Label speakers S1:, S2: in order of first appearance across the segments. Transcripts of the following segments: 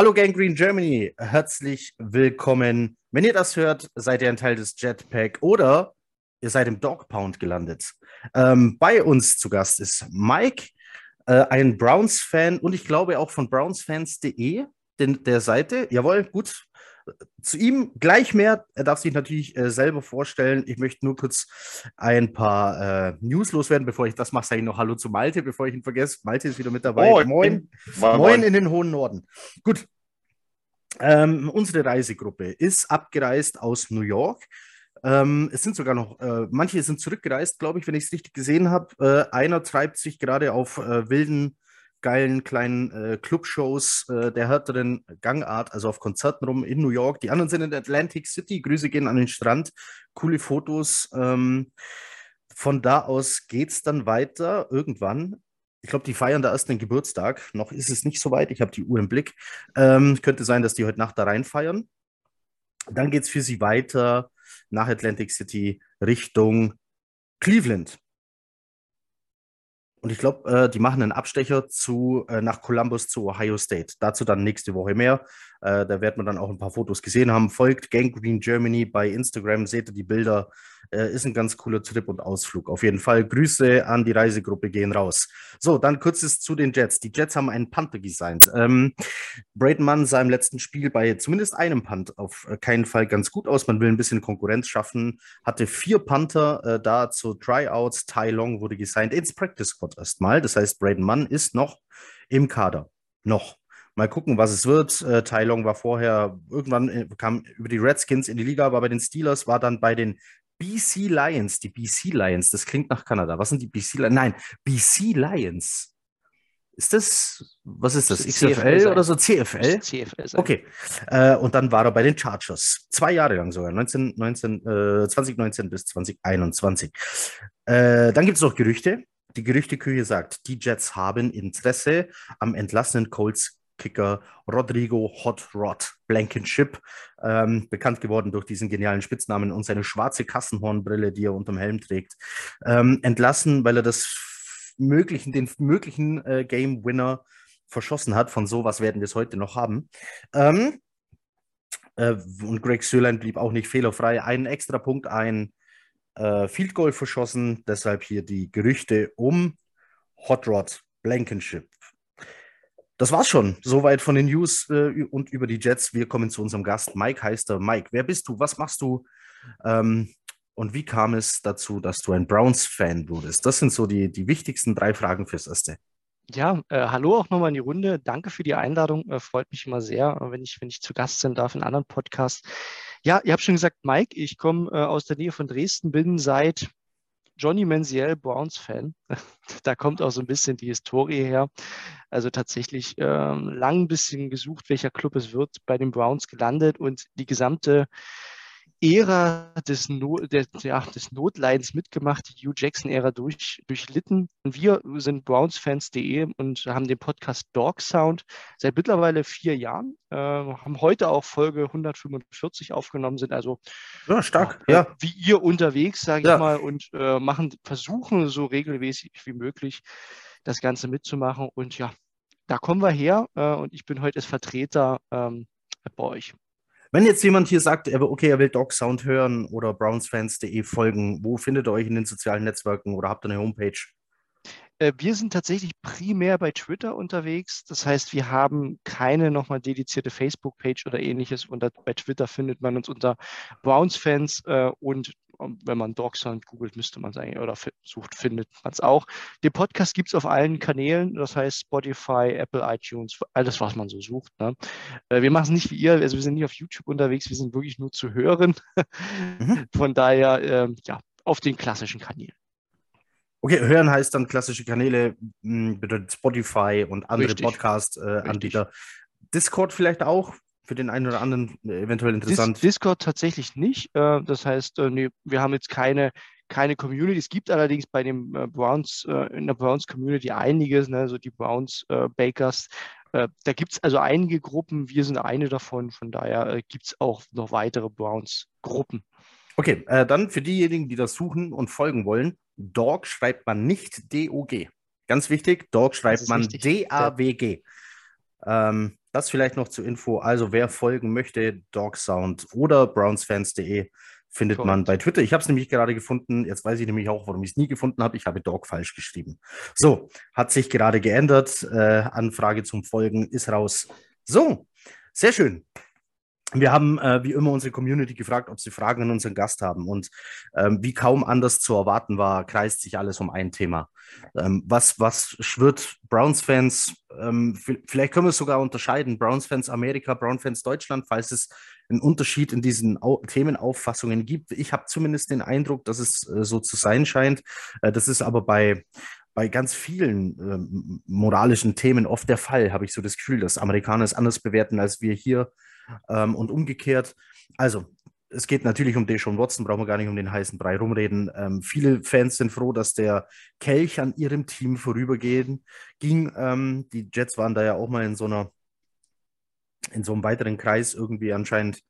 S1: Hallo Gang Green Germany, herzlich willkommen. Wenn ihr das hört, seid ihr ein Teil des Jetpack oder ihr seid im Dog Pound gelandet. Ähm, bei uns zu Gast ist Mike, äh, ein Browns-Fan und ich glaube auch von brownsfans.de, der Seite. Jawohl, gut, zu ihm gleich mehr. Er darf sich natürlich äh, selber vorstellen. Ich möchte nur kurz ein paar äh, News loswerden, bevor ich das mache. Sage ich noch Hallo zu Malte, bevor ich ihn vergesse. Malte ist wieder mit dabei.
S2: Oh, moin.
S1: Moin, moin in den hohen Norden. Gut. Ähm, unsere Reisegruppe ist abgereist aus New York. Ähm, es sind sogar noch, äh, manche sind zurückgereist, glaube ich, wenn ich es richtig gesehen habe. Äh, einer treibt sich gerade auf äh, wilden geilen kleinen äh, Clubshows äh, der härteren Gangart, also auf Konzerten rum in New York. Die anderen sind in Atlantic City. Grüße gehen an den Strand. Coole Fotos. Ähm, von da aus geht es dann weiter irgendwann. Ich glaube, die feiern da erst den Geburtstag. Noch ist es nicht so weit. Ich habe die Uhr im Blick. Ähm, könnte sein, dass die heute Nacht da reinfeiern. Dann geht es für sie weiter nach Atlantic City Richtung Cleveland. Und ich glaube, äh, die machen einen Abstecher zu, äh, nach Columbus zu Ohio State. Dazu dann nächste Woche mehr. Äh, da wird man dann auch ein paar Fotos gesehen haben. Folgt Gang Green Germany bei Instagram, seht ihr die Bilder. Äh, ist ein ganz cooler Trip und Ausflug. Auf jeden Fall Grüße an die Reisegruppe gehen raus. So, dann kurzes zu den Jets. Die Jets haben einen Panther designt. Ähm, Braden Mann sah im letzten Spiel bei zumindest einem Punt auf keinen Fall ganz gut aus. Man will ein bisschen Konkurrenz schaffen. Hatte vier Panther äh, da zu Tryouts. Tai Long wurde gesigned ins Practice Squad erstmal. Das heißt, Braden Mann ist noch im Kader. Noch. Mal gucken, was es wird. Äh, Tai Long war vorher, irgendwann äh, kam über die Redskins in die Liga, war bei den Steelers, war dann bei den BC Lions. Die BC Lions, das klingt nach Kanada. Was sind die BC Lions? Nein, BC Lions. Ist das, was ist das? XFL CFL oder so? CFL? CFL sein. Okay. Äh, und dann war er bei den Chargers. Zwei Jahre lang sogar. 19, 19, äh, 2019 bis 2021. Äh, dann gibt es noch Gerüchte. Die Gerüchteküche sagt, die Jets haben Interesse am entlassenen Colts Kicker Rodrigo Hot Rod Blankenship, ähm, bekannt geworden durch diesen genialen Spitznamen und seine schwarze Kassenhornbrille, die er unterm Helm trägt, ähm, entlassen, weil er das möglichen, den möglichen äh, Game Winner verschossen hat. Von sowas werden wir es heute noch haben. Ähm, äh, und Greg Sölein blieb auch nicht fehlerfrei. Einen extra Punkt, ein äh, Field Goal verschossen. Deshalb hier die Gerüchte um Hot Rod Blankenship. Das war's schon. Soweit von den News äh, und über die Jets. Wir kommen zu unserem Gast. Mike heißt er. Mike, wer bist du? Was machst du? Ähm, und wie kam es dazu, dass du ein Browns-Fan wurdest? Das sind so die, die wichtigsten drei Fragen fürs Erste.
S2: Ja, äh, hallo auch nochmal in die Runde. Danke für die Einladung. Äh, freut mich immer sehr, wenn ich, wenn ich zu Gast sein darf in anderen Podcasts. Ja, ihr habt schon gesagt, Mike, ich komme äh, aus der Nähe von Dresden, bin seit Johnny Manziel Browns-Fan. da kommt auch so ein bisschen die Historie her. Also tatsächlich ähm, lang ein bisschen gesucht, welcher Club es wird, bei den Browns gelandet und die gesamte Ära des, no der, ja, des Notleidens mitgemacht, die Hugh Jackson-Ära durch, durchlitten. Wir sind brownsfans.de und haben den Podcast Dog Sound seit mittlerweile vier Jahren, äh, haben heute auch Folge 145 aufgenommen, sind also
S1: ja, stark, ja,
S2: ja. wie ihr unterwegs, sage ich mal, und äh, machen, versuchen so regelmäßig wie möglich das Ganze mitzumachen. Und ja, da kommen wir her äh, und ich bin heute als Vertreter ähm, bei euch.
S1: Wenn jetzt jemand hier sagt, okay, er will Dog Sound hören oder brownsfans.de folgen, wo findet ihr euch in den sozialen Netzwerken oder habt ihr eine Homepage?
S2: Äh, wir sind tatsächlich primär bei Twitter unterwegs. Das heißt, wir haben keine nochmal dedizierte Facebook-Page oder ähnliches. Und bei Twitter findet man uns unter Browns-Fans äh, und wenn man Dogsound googelt, müsste man es eigentlich oder sucht, findet man es auch. Den Podcast gibt es auf allen Kanälen, das heißt Spotify, Apple, iTunes, alles, was man so sucht. Ne? Äh, wir machen es nicht wie ihr, also wir sind nicht auf YouTube unterwegs, wir sind wirklich nur zu hören. Mhm. Von daher, ähm, ja, auf den klassischen Kanälen.
S1: Okay, hören heißt dann klassische Kanäle, hm, bedeutet Spotify und andere Podcast-Anbieter. Äh, Discord vielleicht auch? Für den einen oder anderen äh, eventuell interessant?
S2: Dis Discord tatsächlich nicht. Äh, das heißt, äh, nee, wir haben jetzt keine, keine Community. Es gibt allerdings bei den Browns, in der Browns Community einiges, ne, so die Browns Bakers. Da gibt es also einige Gruppen, wir sind eine davon, von daher gibt es auch noch weitere Browns-Gruppen.
S1: Okay, äh, dann für diejenigen, die das suchen und folgen wollen, Dog schreibt man nicht D-O-G. Ganz wichtig, Dog schreibt man D-A-W-G. Ähm, das vielleicht noch zur Info. Also, wer folgen möchte, Dogsound oder brownsfans.de findet Correct. man bei Twitter. Ich habe es nämlich gerade gefunden. Jetzt weiß ich nämlich auch, warum ich es nie gefunden habe. Ich habe Dog falsch geschrieben. So, hat sich gerade geändert. Äh, Anfrage zum Folgen ist raus. So, sehr schön. Wir haben äh, wie immer unsere Community gefragt, ob sie Fragen an unseren Gast haben. Und ähm, wie kaum anders zu erwarten war, kreist sich alles um ein Thema. Ähm, was, was schwirrt Browns-Fans? Ähm, vielleicht können wir es sogar unterscheiden: Browns-Fans Amerika, Browns-Fans Deutschland, falls es einen Unterschied in diesen Au Themenauffassungen gibt. Ich habe zumindest den Eindruck, dass es äh, so zu sein scheint. Äh, das ist aber bei bei ganz vielen ähm, moralischen Themen oft der Fall, habe ich so das Gefühl, dass Amerikaner es anders bewerten als wir hier ähm, und umgekehrt. Also, es geht natürlich um Deshaun Watson, brauchen wir gar nicht um den heißen Brei rumreden. Ähm, viele Fans sind froh, dass der Kelch an ihrem Team vorübergehen ging. Ähm, die Jets waren da ja auch mal in so einer, in so einem weiteren Kreis irgendwie anscheinend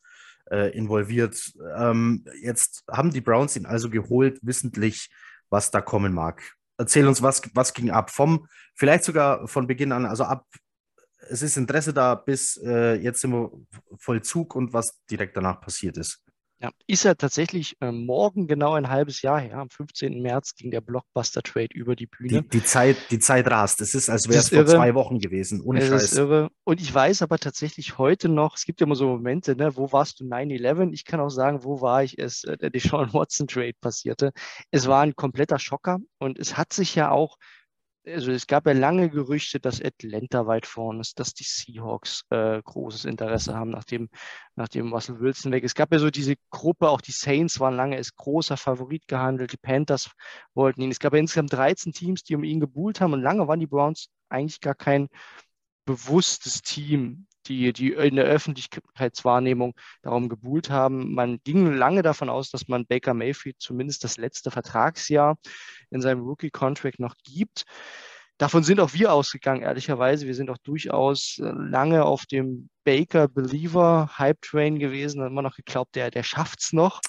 S1: äh, involviert. Ähm, jetzt haben die Browns ihn also geholt, wissentlich, was da kommen mag. Erzähl uns, was, was ging ab? Vom, vielleicht sogar von Beginn an, also ab es ist Interesse da, bis äh, jetzt sind wir Vollzug und was direkt danach passiert ist.
S2: Ja, ist ja tatsächlich äh, morgen genau ein halbes Jahr her. Am 15. März ging der Blockbuster-Trade über die Bühne.
S1: Die, die, Zeit, die Zeit rast. Es ist, als wäre es vor zwei Wochen gewesen. Ohne
S2: es
S1: Scheiß.
S2: Ist irre. Und ich weiß aber tatsächlich heute noch, es gibt ja immer so Momente, ne, wo warst du 9-11? Ich kann auch sagen, wo war ich, als äh, der Deshaun Watson-Trade passierte. Es war ein kompletter Schocker und es hat sich ja auch also es gab ja lange Gerüchte, dass Atlanta weit vorne ist, dass die Seahawks äh, großes Interesse haben, nachdem, nachdem Russell Wilson weg ist. Es gab ja so diese Gruppe, auch die Saints waren lange als großer Favorit gehandelt, die Panthers wollten ihn. Es gab ja insgesamt 13 Teams, die um ihn gebuhlt haben und lange waren die Browns eigentlich gar kein bewusstes Team, die, die in der Öffentlichkeitswahrnehmung darum gebuhlt haben. Man ging lange davon aus, dass man Baker Mayfield zumindest das letzte Vertragsjahr in seinem Rookie-Contract noch gibt. Davon sind auch wir ausgegangen, ehrlicherweise. Wir sind auch durchaus äh, lange auf dem Baker Believer Hype Train gewesen, haben immer noch geglaubt, der, der es noch.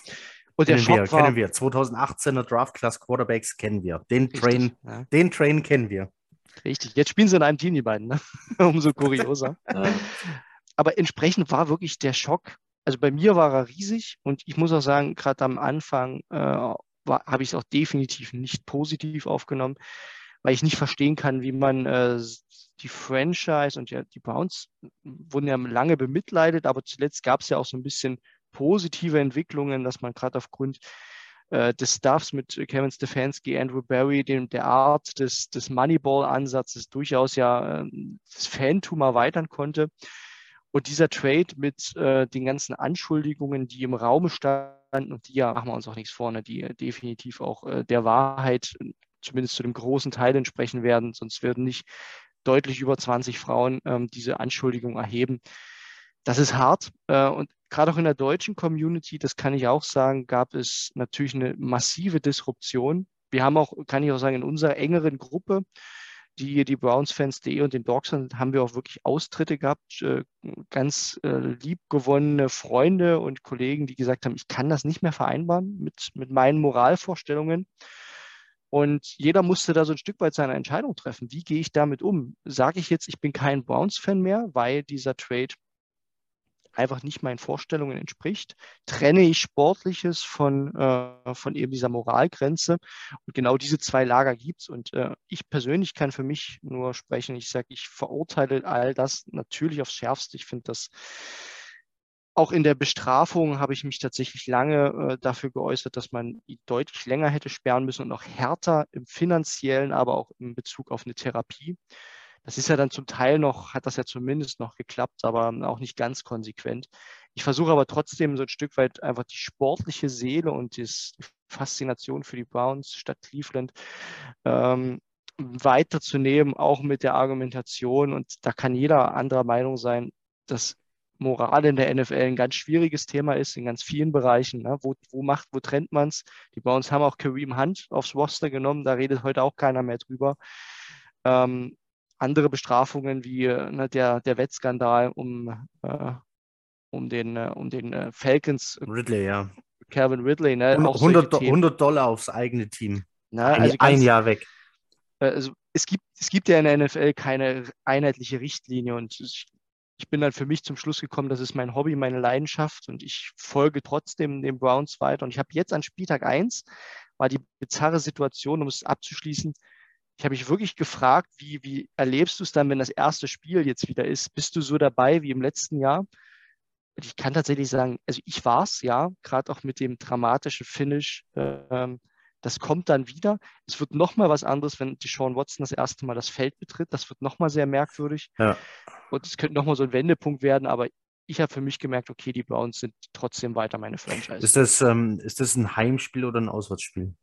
S1: Und kennen der wir, war, kennen wir. 2018er Draft Class Quarterbacks kennen wir. Den richtig, Train, ja. den Train kennen wir.
S2: Richtig. Jetzt spielen sie in einem Team, die beiden, ne? umso kurioser. Aber entsprechend war wirklich der Schock. Also bei mir war er riesig und ich muss auch sagen, gerade am Anfang äh, habe ich es auch definitiv nicht positiv aufgenommen, weil ich nicht verstehen kann, wie man äh, die Franchise und ja, die Browns wurden ja lange bemitleidet, aber zuletzt gab es ja auch so ein bisschen positive Entwicklungen, dass man gerade aufgrund äh, des Staffs mit Kevin Stefanski, Andrew Barry, dem, der Art des, des Moneyball-Ansatzes durchaus ja äh, das Fantum erweitern konnte. Und dieser Trade mit äh, den ganzen Anschuldigungen, die im Raum standen und die ja, machen wir uns auch nichts vorne, die äh, definitiv auch äh, der Wahrheit zumindest zu dem großen Teil entsprechen werden, sonst werden nicht deutlich über 20 Frauen ähm, diese Anschuldigung erheben. Das ist hart. Äh, und gerade auch in der deutschen Community, das kann ich auch sagen, gab es natürlich eine massive Disruption. Wir haben auch, kann ich auch sagen, in unserer engeren Gruppe, die, die Browns-Fans.de und den Dogs haben wir auch wirklich Austritte gehabt, äh, ganz äh, liebgewonnene Freunde und Kollegen, die gesagt haben, ich kann das nicht mehr vereinbaren mit, mit meinen Moralvorstellungen. Und jeder musste da so ein Stück weit seine Entscheidung treffen. Wie gehe ich damit um? Sage ich jetzt, ich bin kein Browns-Fan mehr, weil dieser Trade einfach nicht meinen Vorstellungen entspricht, trenne ich Sportliches von, äh, von eben dieser Moralgrenze. Und genau diese zwei Lager gibt es. Und äh, ich persönlich kann für mich nur sprechen. Ich sage, ich verurteile all das natürlich aufs Schärfste. Ich finde das auch in der Bestrafung habe ich mich tatsächlich lange äh, dafür geäußert, dass man deutlich länger hätte sperren müssen und auch härter im finanziellen, aber auch in Bezug auf eine Therapie. Das ist ja dann zum Teil noch, hat das ja zumindest noch geklappt, aber auch nicht ganz konsequent. Ich versuche aber trotzdem so ein Stück weit einfach die sportliche Seele und die Faszination für die Browns statt Cleveland ähm, weiterzunehmen, auch mit der Argumentation. Und da kann jeder anderer Meinung sein, dass Moral in der NFL ein ganz schwieriges Thema ist, in ganz vielen Bereichen. Ne? Wo, wo macht, wo trennt man es? Die Browns haben auch Kareem Hunt aufs Roster genommen, da redet heute auch keiner mehr drüber. Ähm, andere Bestrafungen wie ne, der, der Wettskandal um, äh, um den, äh, um den äh, Falcons.
S1: Ridley, ja.
S2: Calvin Ridley. Ne,
S1: 100, 100 Dollar aufs eigene Team. Na, ein, also ganz, ein Jahr weg.
S2: Äh, also es, gibt, es gibt ja in der NFL keine einheitliche Richtlinie und ich, ich bin dann für mich zum Schluss gekommen, das ist mein Hobby, meine Leidenschaft und ich folge trotzdem den Browns weiter. Und ich habe jetzt an Spieltag 1 war die bizarre Situation, um es abzuschließen. Ich habe mich wirklich gefragt, wie, wie erlebst du es dann, wenn das erste Spiel jetzt wieder ist? Bist du so dabei wie im letzten Jahr? ich kann tatsächlich sagen, also ich war es, ja, gerade auch mit dem dramatischen Finish. Ähm, das kommt dann wieder. Es wird nochmal was anderes, wenn die Sean Watson das erste Mal das Feld betritt. Das wird nochmal sehr merkwürdig. Ja. Und es könnte nochmal so ein Wendepunkt werden, aber ich habe für mich gemerkt, okay, die Browns sind trotzdem weiter meine Franchise.
S1: Ist das, ähm, ist das ein Heimspiel oder ein Auswärtsspiel?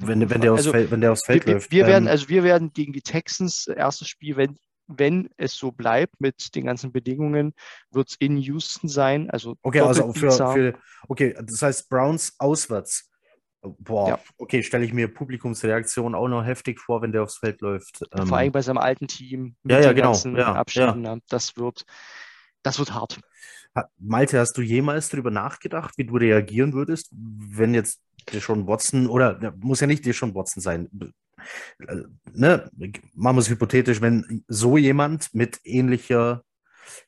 S1: Wenn, wenn, der aufs also, Feld, wenn der aufs Feld
S2: wir,
S1: läuft.
S2: Wir werden, ähm, also wir werden gegen die Texans erstes Spiel, wenn wenn es so bleibt mit den ganzen Bedingungen, wird es in Houston sein. Also
S1: okay, also für, für, okay, das heißt Browns auswärts. Boah, ja. okay, stelle ich mir Publikumsreaktion auch noch heftig vor, wenn der aufs Feld läuft.
S2: Vor ähm, allem bei seinem alten Team
S1: mit ja, ja, den genau. ganzen
S2: ja, Abschieden. Ja. Das wird, das wird hart.
S1: Malte, hast du jemals darüber nachgedacht, wie du reagieren würdest, wenn jetzt schon Watson oder muss ja nicht schon Watson sein, äh, ne, machen wir es hypothetisch, wenn so jemand mit ähnlicher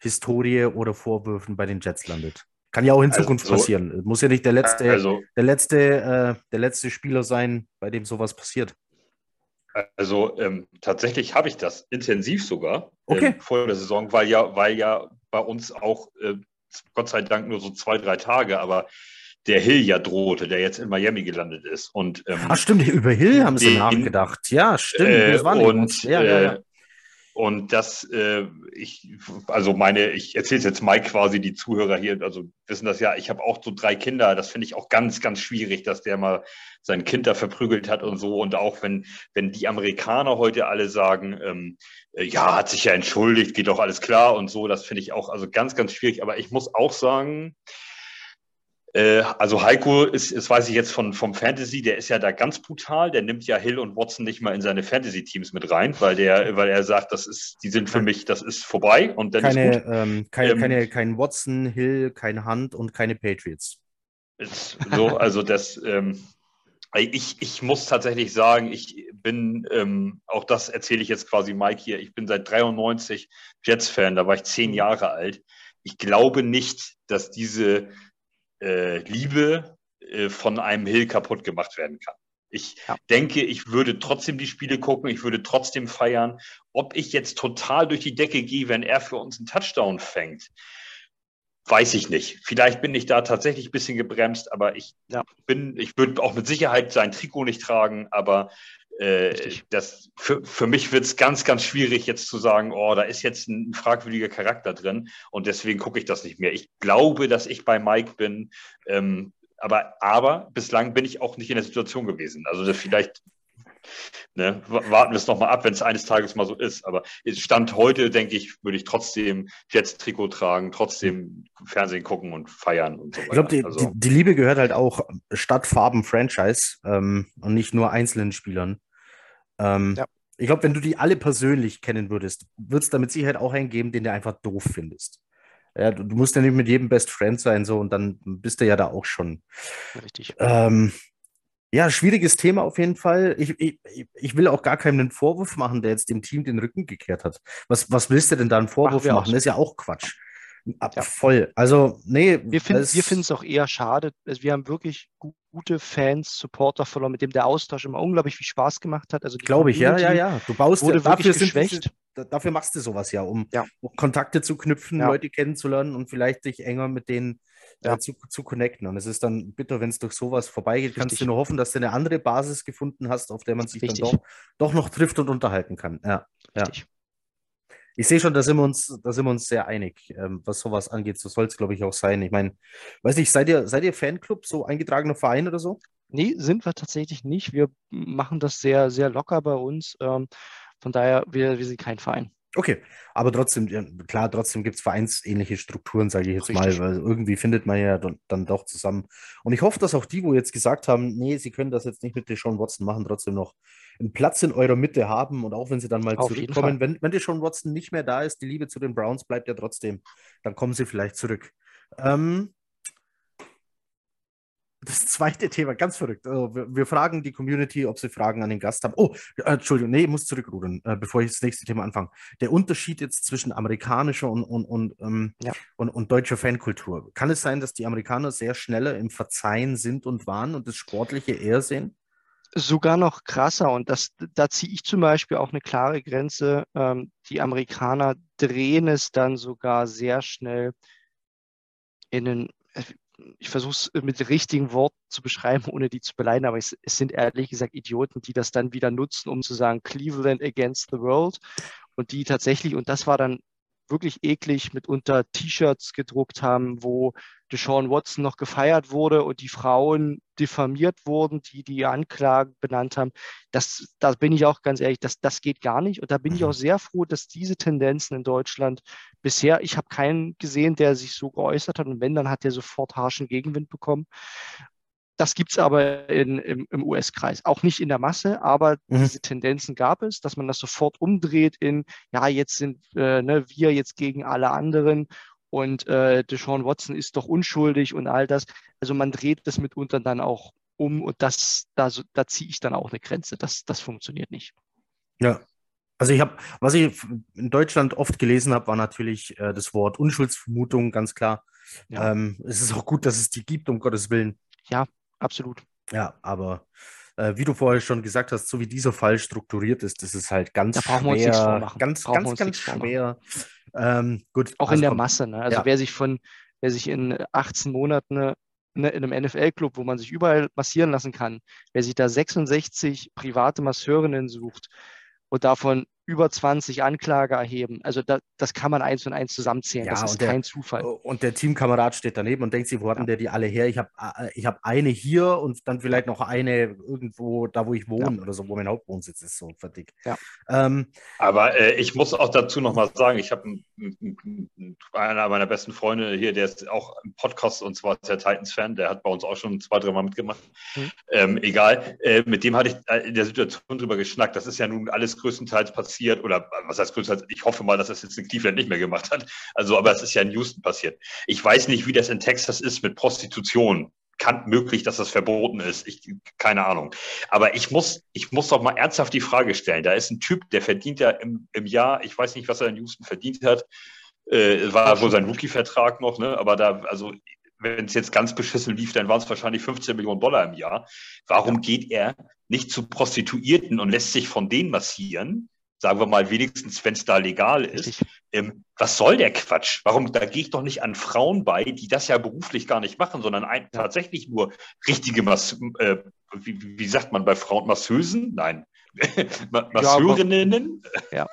S1: Historie oder Vorwürfen bei den Jets landet. Kann ja auch in also Zukunft so, passieren. Muss ja nicht der letzte, also, der letzte, äh, der letzte Spieler sein, bei dem sowas passiert.
S3: Also ähm, tatsächlich habe ich das intensiv sogar
S1: okay.
S3: ähm, vor der Saison, weil ja, weil ja bei uns auch äh, Gott sei Dank nur so zwei, drei Tage, aber der Hill ja drohte, der jetzt in Miami gelandet ist. Und,
S1: ähm, Ach stimmt, über Hill haben sie den, nachgedacht. Ja, stimmt. Äh,
S3: das war und, ja, ja, ja. Und das, äh, ich, also meine, ich erzähle es jetzt Mike quasi, die Zuhörer hier, also wissen das ja, ich habe auch so drei Kinder, das finde ich auch ganz, ganz schwierig, dass der mal sein Kind da verprügelt hat und so. Und auch wenn, wenn die Amerikaner heute alle sagen, ähm, äh, ja, hat sich ja entschuldigt, geht doch alles klar und so, das finde ich auch also ganz, ganz schwierig. Aber ich muss auch sagen, also Heiko ist, das weiß ich jetzt von, vom Fantasy, der ist ja da ganz brutal. Der nimmt ja Hill und Watson nicht mal in seine Fantasy-Teams mit rein, weil der, weil er sagt, das ist, die sind für mich, das ist vorbei und dann
S1: keine,
S3: ist
S1: gut. Ähm, keine, ähm, keine, kein Watson, Hill, kein Hunt und keine Patriots.
S3: so, also das, ähm, ich, ich muss tatsächlich sagen, ich bin, ähm, auch das erzähle ich jetzt quasi Mike hier, ich bin seit 93 Jets-Fan, da war ich zehn mhm. Jahre alt. Ich glaube nicht, dass diese äh, Liebe äh, von einem Hill kaputt gemacht werden kann. Ich ja. denke, ich würde trotzdem die Spiele gucken, ich würde trotzdem feiern. Ob ich jetzt total durch die Decke gehe, wenn er für uns einen Touchdown fängt, weiß ich nicht. Vielleicht bin ich da tatsächlich ein bisschen gebremst, aber ich ja. bin, ich würde auch mit Sicherheit sein Trikot nicht tragen, aber äh, das, für, für mich wird es ganz, ganz schwierig, jetzt zu sagen, oh, da ist jetzt ein fragwürdiger Charakter drin und deswegen gucke ich das nicht mehr. Ich glaube, dass ich bei Mike bin, ähm, aber, aber bislang bin ich auch nicht in der Situation gewesen. Also vielleicht Ne, warten wir es nochmal ab, wenn es eines Tages mal so ist. Aber Stand heute, denke ich, würde ich trotzdem Jets-Trikot tragen, trotzdem Fernsehen gucken und feiern und so
S1: weiter. Ich glaube, die, also, die, die, Liebe gehört halt auch statt Farben-Franchise ähm, und nicht nur einzelnen Spielern. Ähm, ja. Ich glaube, wenn du die alle persönlich kennen würdest, wird es da mit Sicherheit auch einen geben, den du einfach doof findest. Ja, du, du, musst ja nicht mit jedem Best Friend sein, so und dann bist du ja da auch schon.
S2: Richtig.
S1: Ähm, ja, schwieriges Thema auf jeden Fall. Ich, ich, ich will auch gar keinen einen Vorwurf machen, der jetzt dem Team den Rücken gekehrt hat. Was, was willst du denn da einen Vorwurf machen? Das ist ja auch Quatsch. Ja. Voll. Also, nee.
S2: Wir finden es auch eher schade. Also wir haben wirklich gute Fans, Supporter verloren, mit dem der Austausch immer unglaublich viel Spaß gemacht hat. Also
S1: Glaube ich, ja, ja, ja.
S2: Du baust wurde ja, dafür geschwächt.
S1: Diese, dafür machst du sowas ja, um, ja. Kontakte zu knüpfen, ja. Leute kennenzulernen und vielleicht dich enger mit denen ja. äh, zu, zu connecten. Und es ist dann bitter, wenn es durch sowas vorbeigeht. Richtig. Kannst du nur hoffen, dass du eine andere Basis gefunden hast, auf der man sich Richtig. dann doch, doch noch trifft und unterhalten kann. Ja. Richtig. Ich sehe schon, da sind wir uns, da sind wir uns sehr einig, ähm, was sowas angeht. So soll es, glaube ich, auch sein. Ich meine, weiß nicht, seid ihr, seid ihr Fanclub, so eingetragener Verein oder so?
S2: Nee, sind wir tatsächlich nicht. Wir machen das sehr, sehr locker bei uns. Ähm, von daher, wir, wir sind kein Verein.
S1: Okay, aber trotzdem, klar, trotzdem gibt es vereinsähnliche Strukturen, sage ich jetzt Richtig. mal, weil irgendwie findet man ja dann, dann, doch zusammen. Und ich hoffe, dass auch die, wo jetzt gesagt haben, nee, sie können das jetzt nicht mit Deshaun Watson machen, trotzdem noch einen Platz in eurer Mitte haben und auch wenn sie dann mal Auf zurückkommen, wenn, wenn Deshaun Watson nicht mehr da ist, die Liebe zu den Browns bleibt ja trotzdem, dann kommen sie vielleicht zurück. Ähm, das zweite Thema, ganz verrückt. Also wir, wir, fragen die Community, ob sie Fragen an den Gast haben. Oh, äh, Entschuldigung, nee, ich muss zurückrudern, äh, bevor ich das nächste Thema anfange. Der Unterschied jetzt zwischen amerikanischer und, und, und, ähm, ja. und, und deutscher Fankultur. Kann es sein, dass die Amerikaner sehr schneller im Verzeihen sind und waren und das Sportliche eher sehen?
S2: Sogar noch krasser. Und das, da ziehe ich zum Beispiel auch eine klare Grenze. Ähm, die Amerikaner drehen es dann sogar sehr schnell in den ich versuche es mit richtigen Worten zu beschreiben, ohne die zu beleidigen, aber es, es, sind ehrlich gesagt Idioten, die das dann wieder nutzen, um zu sagen, Cleveland against the world. Und die tatsächlich, und das war dann wirklich eklig mitunter T-Shirts gedruckt haben, wo Deshaun Watson noch gefeiert wurde und die Frauen diffamiert wurden, die die Anklagen benannt haben. Das, da bin ich auch ganz ehrlich, das, das geht gar nicht. Und da bin ich mhm. auch sehr froh, dass diese Tendenzen in Deutschland bisher, ich habe keinen gesehen, der sich so geäußert hat. Und wenn, dann hat der sofort harschen Gegenwind bekommen. Das gibt es aber in, im, im US-Kreis. Auch nicht in der Masse, aber mhm. diese Tendenzen gab es, dass man das sofort umdreht in, ja, jetzt sind äh, ne, wir jetzt gegen alle anderen und äh, Deshaun Watson ist doch unschuldig und all das. Also man dreht das mitunter dann auch um und das, da, da ziehe ich dann auch eine Grenze. Das, das funktioniert nicht.
S1: Ja, also ich habe, was ich in Deutschland oft gelesen habe, war natürlich äh, das Wort Unschuldsvermutung, ganz klar. Ja. Ähm, es ist auch gut, dass es die gibt, um Gottes Willen.
S2: Ja, absolut.
S1: Ja, aber äh, wie du vorher schon gesagt hast, so wie dieser Fall strukturiert ist, das ist halt ganz schwer, ganz, brauchen ganz, ganz schwer.
S2: Ähm, gut. Auch in der kommt, Masse. Ne? Also ja. wer sich von, wer sich in 18 Monaten ne, in einem NFL-Club, wo man sich überall massieren lassen kann, wer sich da 66 private Masseurinnen sucht und davon über 20 Anklage erheben. Also da, das kann man eins und eins zusammenzählen. Ja, das ist der, kein Zufall.
S1: Und der Teamkamerad steht daneben und denkt sich, wo hatten ja. der die alle her? Ich habe ich hab eine hier und dann vielleicht noch eine irgendwo da, wo ich wohne ja. oder so, wo mein Hauptwohnsitz ist, so fertig.
S3: Ja. Ähm, Aber äh, ich muss auch dazu noch mal sagen, ich habe einer meiner besten Freunde hier, der ist auch im Podcast und zwar ist der Titans-Fan, der hat bei uns auch schon zwei, drei Mal mitgemacht. Mhm. Ähm, egal, äh, mit dem hatte ich äh, in der Situation drüber geschnackt. Das ist ja nun alles größtenteils passiert passiert oder was heißt größtenteils, ich hoffe mal, dass das jetzt in Cleveland nicht mehr gemacht hat. Also, aber es ist ja in Houston passiert. Ich weiß nicht, wie das in Texas ist mit Prostitution. Kann möglich, dass das verboten ist. Ich, keine Ahnung. Aber ich muss, ich muss doch mal ernsthaft die Frage stellen. Da ist ein Typ, der verdient ja im, im Jahr, ich weiß nicht, was er in Houston verdient hat. Äh, war wohl sein Rookie-Vertrag noch, ne? Aber da, also wenn es jetzt ganz beschissen lief, dann waren es wahrscheinlich 15 Millionen Dollar im Jahr. Warum geht er nicht zu Prostituierten und lässt sich von denen massieren, sagen wir mal, wenigstens, wenn es da legal ist. Ähm, was soll der Quatsch? Warum, da gehe ich doch nicht an Frauen bei, die das ja beruflich gar nicht machen, sondern ein, tatsächlich nur richtige Mass, äh, wie, wie, sagt man bei Frauen, Masseusen? Nein. Masseurinnen?
S2: Ja,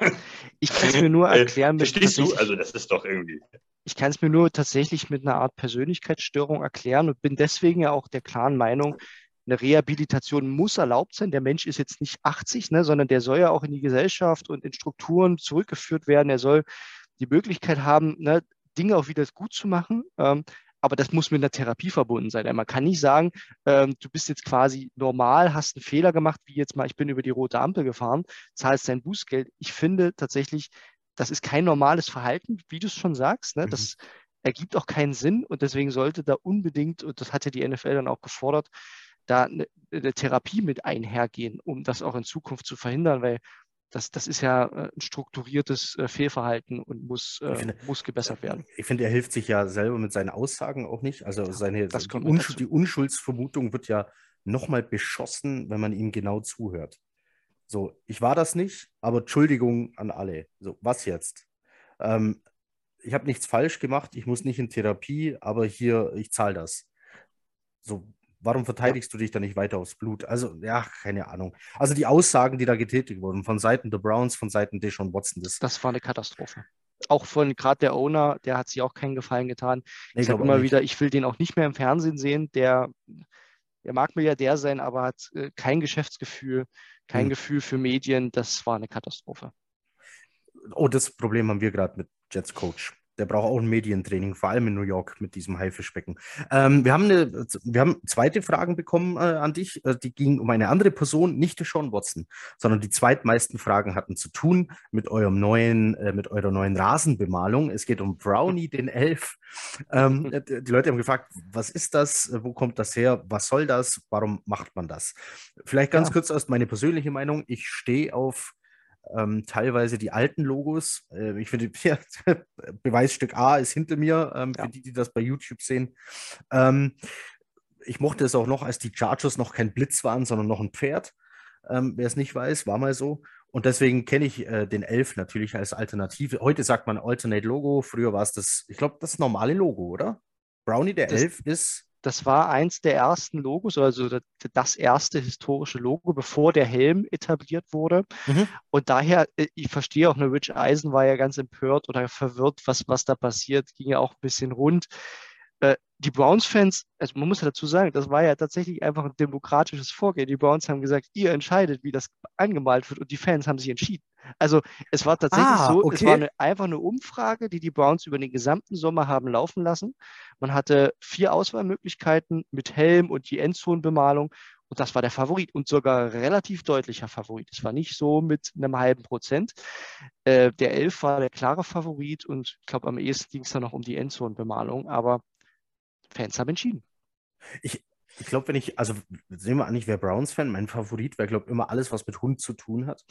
S2: Ich kann es mir nur äh, erklären.
S3: Mit Verstehst du? Also, das ist doch irgendwie.
S2: Ich kann es mir nur tatsächlich mit einer Art Persönlichkeitsstörung erklären und bin deswegen ja auch der klaren Meinung, eine Rehabilitation muss erlaubt sein. Der Mensch ist jetzt nicht 80, ne, sondern der soll ja auch in die Gesellschaft und in Strukturen zurückgeführt werden. Er soll die Möglichkeit haben, ne, Dinge auch wieder gut zu machen. Ähm, aber das muss mit einer Therapie verbunden sein. Man kann nicht sagen, ähm, du bist jetzt quasi normal, hast einen Fehler gemacht, wie jetzt mal, ich bin über die rote Ampel gefahren, zahlst dein Bußgeld. Ich finde tatsächlich, das ist kein normales Verhalten, wie du es schon sagst. Ne? Das mhm. ergibt auch keinen Sinn und deswegen sollte da unbedingt, und das hat ja die NFL dann auch gefordert, da eine, eine Therapie mit einhergehen, um das auch in Zukunft zu verhindern, weil das, das ist ja äh, ein strukturiertes äh, Fehlverhalten und muss, äh, finde, muss gebessert werden.
S1: Ich finde, er hilft sich ja selber mit seinen Aussagen auch nicht. Also seine, die, Unschuld, die, Unschuldsvermutung wird ja nochmal beschossen, wenn man ihm genau zuhört. So, ich war das nicht, aber Entschuldigung an alle. So, was jetzt? Ähm, ich habe nichts falsch gemacht, ich muss nicht in Therapie, aber hier, ich zahle das. So, Warum verteidigst du dich da nicht weiter aufs Blut? Also, ja, keine Ahnung. Also die Aussagen, die da getätigt wurden, von Seiten der Browns, von Seiten Deshaun Watson,
S2: das, das war eine Katastrophe. Auch von gerade der Owner, der hat sich auch keinen Gefallen getan. Ich sage immer wieder, ich will den auch nicht mehr im Fernsehen sehen. Der, der mag Milliardär sein, aber hat äh, kein Geschäftsgefühl, kein hm. Gefühl für Medien. Das war eine Katastrophe.
S1: Oh, das Problem haben wir gerade mit Jets Coach der braucht auch ein Medientraining, vor allem in New York mit diesem Haifischbecken. Ähm, wir, haben eine, wir haben zweite Fragen bekommen äh, an dich. Äh, die gingen um eine andere Person, nicht Sean Watson, sondern die zweitmeisten Fragen hatten zu tun mit eurem neuen, äh, mit eurer neuen Rasenbemalung. Es geht um Brownie, den Elf. Ähm, die Leute haben gefragt, was ist das? Wo kommt das her? Was soll das? Warum macht man das? Vielleicht ganz ja. kurz erst meine persönliche Meinung. Ich stehe auf ähm, teilweise die alten Logos. Äh, ich finde, ja, Beweisstück A ist hinter mir, ähm, ja. für die, die das bei YouTube sehen. Ähm, ich mochte es auch noch, als die Chargers noch kein Blitz waren, sondern noch ein Pferd. Ähm, wer es nicht weiß, war mal so. Und deswegen kenne ich äh, den Elf natürlich als Alternative. Heute sagt man Alternate Logo. Früher war es das, ich glaube, das normale Logo, oder? Brownie, der das, Elf, ist
S2: das war eins der ersten Logos, also das erste historische Logo, bevor der Helm etabliert wurde. Mhm. Und daher, äh, ich verstehe auch, eine Rich Eisen war ja ganz empört oder verwirrt, was, was da passiert, ging ja auch ein bisschen rund. Die Browns-Fans, also man muss ja dazu sagen, das war ja tatsächlich einfach ein demokratisches Vorgehen. Die Browns haben gesagt, ihr entscheidet, wie das angemalt wird und die Fans haben sich entschieden. Also es war tatsächlich ah, so, okay. es war eine, einfach eine Umfrage, die die Browns über den gesamten Sommer haben laufen lassen. Man hatte vier Auswahlmöglichkeiten mit Helm und die Endzonenbemalung und das war der Favorit und sogar relativ deutlicher Favorit. Es war nicht so mit einem halben Prozent. Äh, der Elf war der klare Favorit und ich glaube, am ehesten ging es dann noch um die Endzonenbemalung. Aber Fans haben entschieden.
S1: Ich, ich glaube, wenn ich, also sehen wir an, ich wäre Browns-Fan, mein Favorit wäre, glaube ich, immer alles, was mit Hund zu tun hat.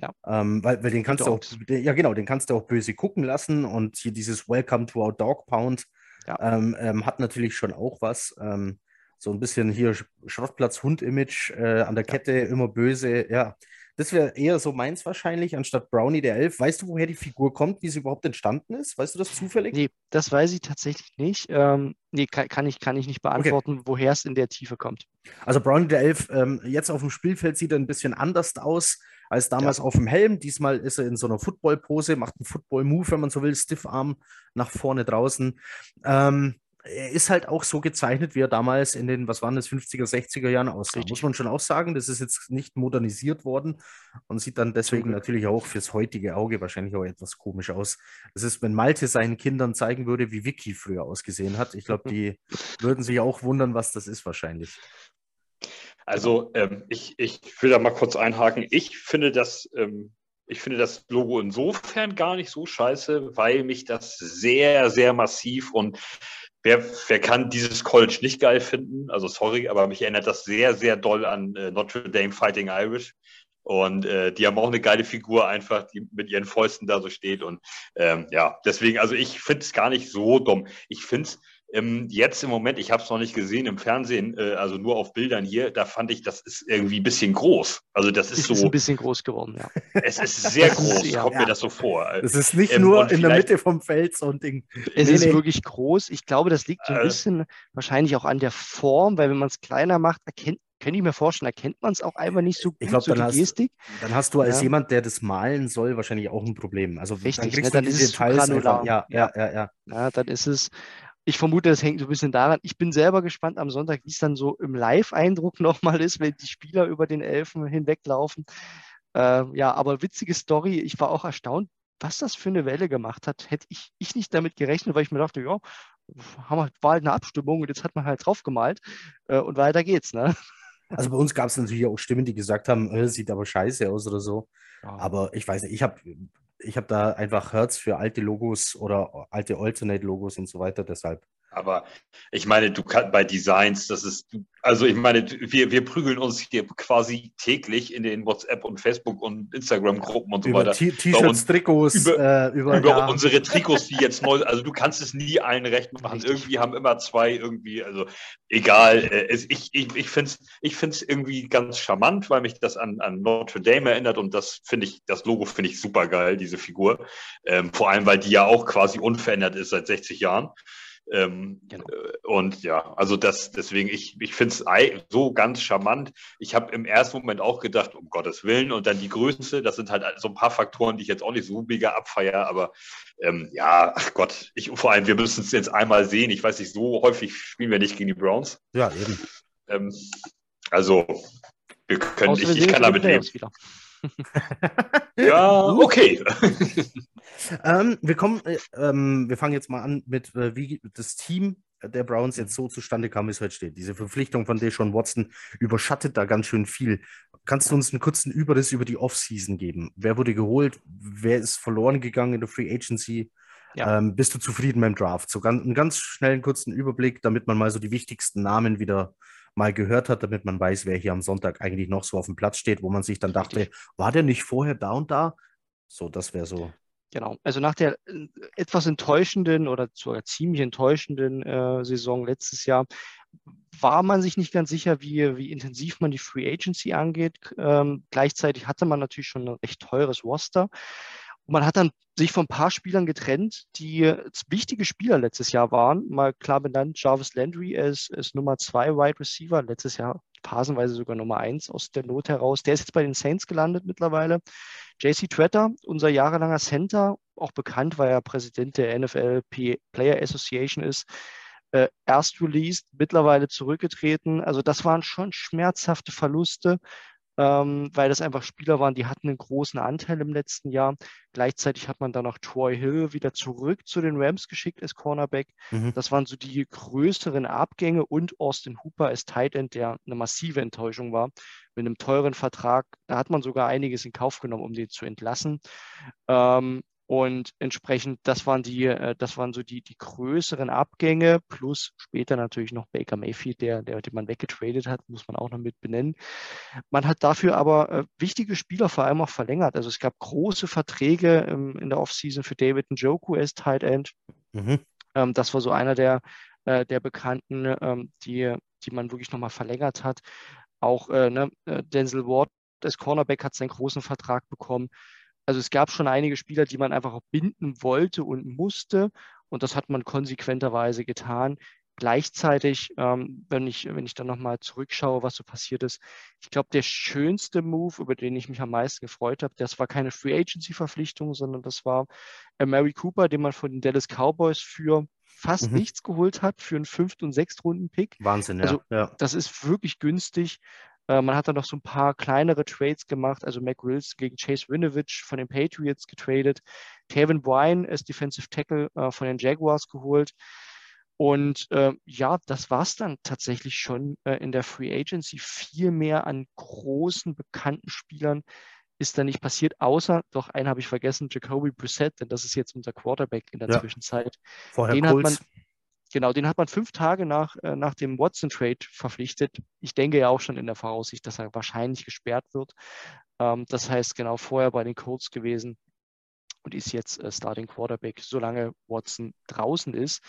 S1: Ja. Ähm, weil, weil den kannst du auch, ja genau, den kannst du auch böse gucken lassen und hier dieses Welcome to our Dog Pound ja. ähm, ähm, hat natürlich schon auch was. Ähm, so ein bisschen hier Schrottplatz-Hund-Image äh, an der Kette, ja. immer böse, ja. Das wäre eher so meins wahrscheinlich, anstatt Brownie der Elf. Weißt du, woher die Figur kommt, wie sie überhaupt entstanden ist? Weißt du das zufällig?
S2: Nee, das weiß ich tatsächlich nicht. Ähm, nee, kann, kann, ich, kann ich nicht beantworten, okay. woher es in der Tiefe kommt.
S1: Also Brownie der Elf, ähm, jetzt auf dem Spielfeld sieht er ein bisschen anders aus als damals ja. auf dem Helm. Diesmal ist er in so einer Football-Pose, macht einen Football-Move, wenn man so will, Stiffarm nach vorne draußen. Ähm, er ist halt auch so gezeichnet, wie er damals in den, was waren das, 50er, 60er Jahren aussah. Richtig. Muss man schon auch sagen, das ist jetzt nicht modernisiert worden und sieht dann deswegen natürlich auch fürs heutige Auge wahrscheinlich auch etwas komisch aus. Das ist, wenn Malte seinen Kindern zeigen würde, wie Vicky früher ausgesehen hat. Ich glaube, die würden sich auch wundern, was das ist wahrscheinlich.
S3: Also ähm, ich, ich will da mal kurz einhaken. Ich finde das ähm, ich finde das Logo insofern gar nicht so scheiße, weil mich das sehr, sehr massiv und Wer, wer kann dieses College nicht geil finden? Also sorry, aber mich erinnert das sehr, sehr doll an äh, Notre Dame Fighting Irish. Und äh, die haben auch eine geile Figur einfach, die mit ihren Fäusten da so steht. Und ähm, ja, deswegen, also ich finde es gar nicht so dumm. Ich finde es jetzt im Moment, ich habe es noch nicht gesehen im Fernsehen, äh, also nur auf Bildern hier, da fand ich, das ist irgendwie ein bisschen groß. Also das ist, ist so. Ist
S2: ein bisschen groß geworden, ja.
S3: Es ist sehr groß, ist, ja, kommt ja. mir das so vor.
S1: Es ist nicht ähm, nur in der Mitte vom Feld so ein Ding.
S2: Es nee, ist nee. wirklich groß. Ich glaube, das liegt so ein äh, bisschen wahrscheinlich auch an der Form, weil wenn man es kleiner macht, erkennt könnte ich mir vorstellen, erkennt man es auch einfach nicht so gut,
S1: ich glaub, so dann die Gestik. Hast, dann hast du als ja. jemand, der das malen soll, wahrscheinlich auch ein Problem. Also
S2: Richtig, dann, kriegst ne, dann ist es Details
S1: einfach, ja, ja, ja, ja,
S2: ja. dann ist es, ich vermute, das hängt so ein bisschen daran. Ich bin selber gespannt am Sonntag, wie es dann so im Live-Eindruck nochmal ist, wenn die Spieler über den Elfen hinweglaufen. Äh, ja, aber witzige Story. Ich war auch erstaunt, was das für eine Welle gemacht hat. Hätte ich, ich nicht damit gerechnet, weil ich mir dachte, ja, war halt eine Abstimmung und jetzt hat man halt draufgemalt äh, und weiter geht's. Ne?
S1: Also bei uns gab es natürlich auch Stimmen, die gesagt haben, äh, sieht aber scheiße aus oder so. Ja. Aber ich weiß nicht, ich habe ich habe da einfach Herz für alte Logos oder alte Alternate-Logos und so weiter. Deshalb
S3: aber ich meine, du kannst bei Designs, das ist, also ich meine, wir, wir prügeln uns hier quasi täglich in den WhatsApp und Facebook und Instagram-Gruppen und so
S1: über
S3: weiter.
S1: T-Shirts, Trikots,
S3: über, äh, über, über ja. unsere Trikots, die jetzt neu, also du kannst es nie allen recht machen. Richtig. Irgendwie haben immer zwei irgendwie, also egal. Äh, ich ich, ich finde es ich find's irgendwie ganz charmant, weil mich das an, an Notre Dame erinnert und das finde ich, das Logo finde ich super geil, diese Figur. Ähm, vor allem, weil die ja auch quasi unverändert ist seit 60 Jahren. Ähm, genau. Äh, und ja, also das, deswegen, ich, ich finde es so ganz charmant. Ich habe im ersten Moment auch gedacht, um Gottes Willen, und dann die Größe, das sind halt so ein paar Faktoren, die ich jetzt auch nicht so mega abfeiere, aber ähm, ja, ach Gott, ich, vor allem, wir müssen es jetzt einmal sehen. Ich weiß nicht, so häufig spielen wir nicht gegen die Browns.
S1: Ja, eben.
S3: Ähm, also, wir können, ich, ich kann damit leben. ja, okay.
S1: ähm, wir kommen, äh, ähm, wir fangen jetzt mal an mit, äh, wie das Team der Browns jetzt so zustande kam, wie es heute steht. Diese Verpflichtung von Deshaun Watson überschattet da ganz schön viel. Kannst du uns einen kurzen Überriss über die Offseason geben? Wer wurde geholt? Wer ist verloren gegangen in der Free Agency? Ja. Ähm, bist du zufrieden beim Draft? So ganz, einen ganz schnellen, kurzen Überblick, damit man mal so die wichtigsten Namen wieder mal gehört hat, damit man weiß, wer hier am Sonntag eigentlich noch so auf dem Platz steht, wo man sich dann dachte, war der nicht vorher da und da? So, das wäre so.
S2: Genau, also nach der äh, etwas enttäuschenden oder sogar ziemlich enttäuschenden äh, Saison letztes Jahr war man sich nicht ganz sicher, wie, wie intensiv man die Free Agency angeht. Ähm, gleichzeitig hatte man natürlich schon ein recht teures Roster. Man hat dann sich von ein paar Spielern getrennt, die wichtige Spieler letztes Jahr waren. Mal klar benannt, Jarvis Landry ist, ist Nummer zwei Wide Receiver, letztes Jahr phasenweise sogar Nummer eins aus der Not heraus. Der ist jetzt bei den Saints gelandet mittlerweile. JC Tretter, unser jahrelanger Center, auch bekannt, weil er Präsident der NFL Player Association ist, äh, erst released, mittlerweile zurückgetreten. Also das waren schon schmerzhafte Verluste ähm, weil das einfach Spieler waren, die hatten einen großen Anteil im letzten Jahr. Gleichzeitig hat man dann auch Troy Hill wieder zurück zu den Rams geschickt als Cornerback. Mhm. Das waren so die größeren Abgänge und Austin Hooper als Tight End, der eine massive Enttäuschung war. Mit einem teuren Vertrag, da hat man sogar einiges in Kauf genommen, um den zu entlassen. Ähm, und entsprechend, das waren die, äh, das waren so die, die größeren Abgänge, plus später natürlich noch Baker Mayfield, der, der, den man weggetradet hat, muss man auch noch mit benennen. Man hat dafür aber äh, wichtige Spieler vor allem auch verlängert. Also es gab große Verträge ähm, in der Offseason für David Njoku als Tight End. Mhm. Ähm, das war so einer der, äh, der Bekannten, ähm, die, die man wirklich nochmal verlängert hat. Auch ne, Denzel Ward als Cornerback hat seinen großen Vertrag bekommen. Also es gab schon einige Spieler, die man einfach auch binden wollte und musste. Und das hat man konsequenterweise getan. Gleichzeitig, ähm, wenn, ich, wenn ich dann nochmal zurückschaue, was so passiert ist, ich glaube, der schönste Move, über den ich mich am meisten gefreut habe, das war keine Free Agency-Verpflichtung, sondern das war äh, Mary Cooper, den man von den Dallas Cowboys für fast mhm. nichts geholt hat, für einen Fünft- und Sechstrunden-Pick.
S1: Wahnsinn,
S2: ja. Also, ja. Das ist wirklich günstig. Äh, man hat dann noch so ein paar kleinere Trades gemacht, also Mac Wills gegen Chase Winovich von den Patriots getradet, Kevin Bryan ist Defensive Tackle äh, von den Jaguars geholt. Und äh, ja, das war es dann tatsächlich schon äh, in der Free Agency. Viel mehr an großen, bekannten Spielern ist da nicht passiert, außer, doch einen habe ich vergessen, Jacoby Brissett, denn das ist jetzt unser Quarterback in der ja. Zwischenzeit.
S1: Vorher den Colts. hat man
S2: Genau, den hat man fünf Tage nach, äh, nach dem Watson-Trade verpflichtet. Ich denke ja auch schon in der Voraussicht, dass er wahrscheinlich gesperrt wird. Ähm, das heißt, genau vorher bei den Colts gewesen und ist jetzt äh, Starting Quarterback, solange Watson draußen ist.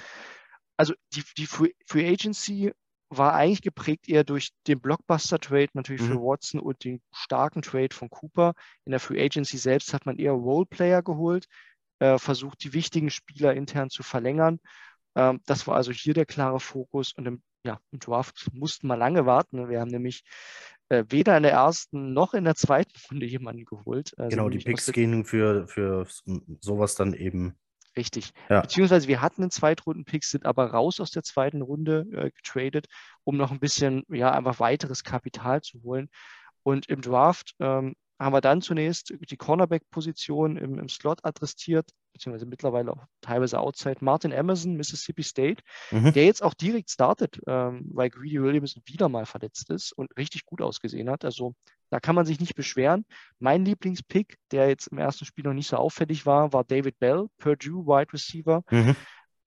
S2: Also die, die Free, Free Agency war eigentlich geprägt eher durch den Blockbuster-Trade natürlich mhm. für Watson und den starken Trade von Cooper. In der Free Agency selbst hat man eher Roleplayer geholt, äh, versucht, die wichtigen Spieler intern zu verlängern das war also hier der klare Fokus und im, ja, im Draft mussten wir lange warten. Wir haben nämlich äh, weder in der ersten noch in der zweiten Runde jemanden geholt.
S1: Also genau, die Picks gehen für, für sowas dann eben.
S2: Richtig. Ja. Beziehungsweise wir hatten einen Zweitrunden-Pick, sind aber raus aus der zweiten Runde äh, getradet, um noch ein bisschen, ja, einfach weiteres Kapital zu holen. Und im Draft ähm, haben wir dann zunächst die Cornerback-Position im, im, Slot adressiert, beziehungsweise mittlerweile auch teilweise outside. Martin Emerson, Mississippi State, mhm. der jetzt auch direkt startet, ähm, weil Greedy Williams wieder mal verletzt ist und richtig gut ausgesehen hat. Also da kann man sich nicht beschweren. Mein Lieblingspick, der jetzt im ersten Spiel noch nicht so auffällig war, war David Bell, Purdue Wide Receiver. Mhm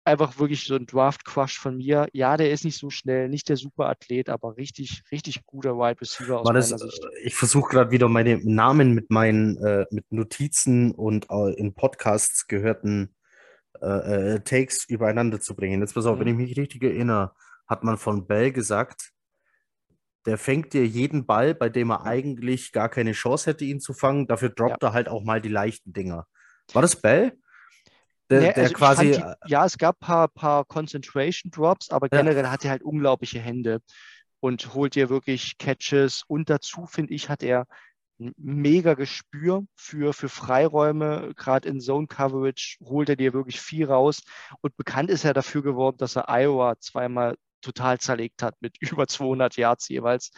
S2: einfach wirklich so ein Draft-Crush von mir. Ja, der ist nicht so schnell, nicht der Superathlet, aber richtig, richtig guter Wide Receiver
S1: aus War das, meiner Sicht. Äh, ich versuche gerade wieder meine Namen mit meinen äh, mit Notizen und äh, in Podcasts gehörten äh, äh, Takes übereinander zu bringen. Jetzt pass auf, mhm. wenn ich mich richtig erinnere, hat man von Bell gesagt, der fängt dir jeden Ball, bei dem er eigentlich gar keine Chance hätte, ihn zu fangen. Dafür droppt ja. er halt auch mal die leichten Dinger. War das Bell?
S2: Der, nee, der also quasi. Die, ja, es gab ein paar, paar Concentration Drops, aber generell ja. hat er halt unglaubliche Hände und holt dir wirklich Catches. Und dazu, finde ich, hat er ein mega Gespür für, für Freiräume. Gerade in Zone Coverage holt er dir wirklich viel raus. Und bekannt ist er dafür geworden, dass er Iowa zweimal total zerlegt hat mit über 200 Yards jeweils.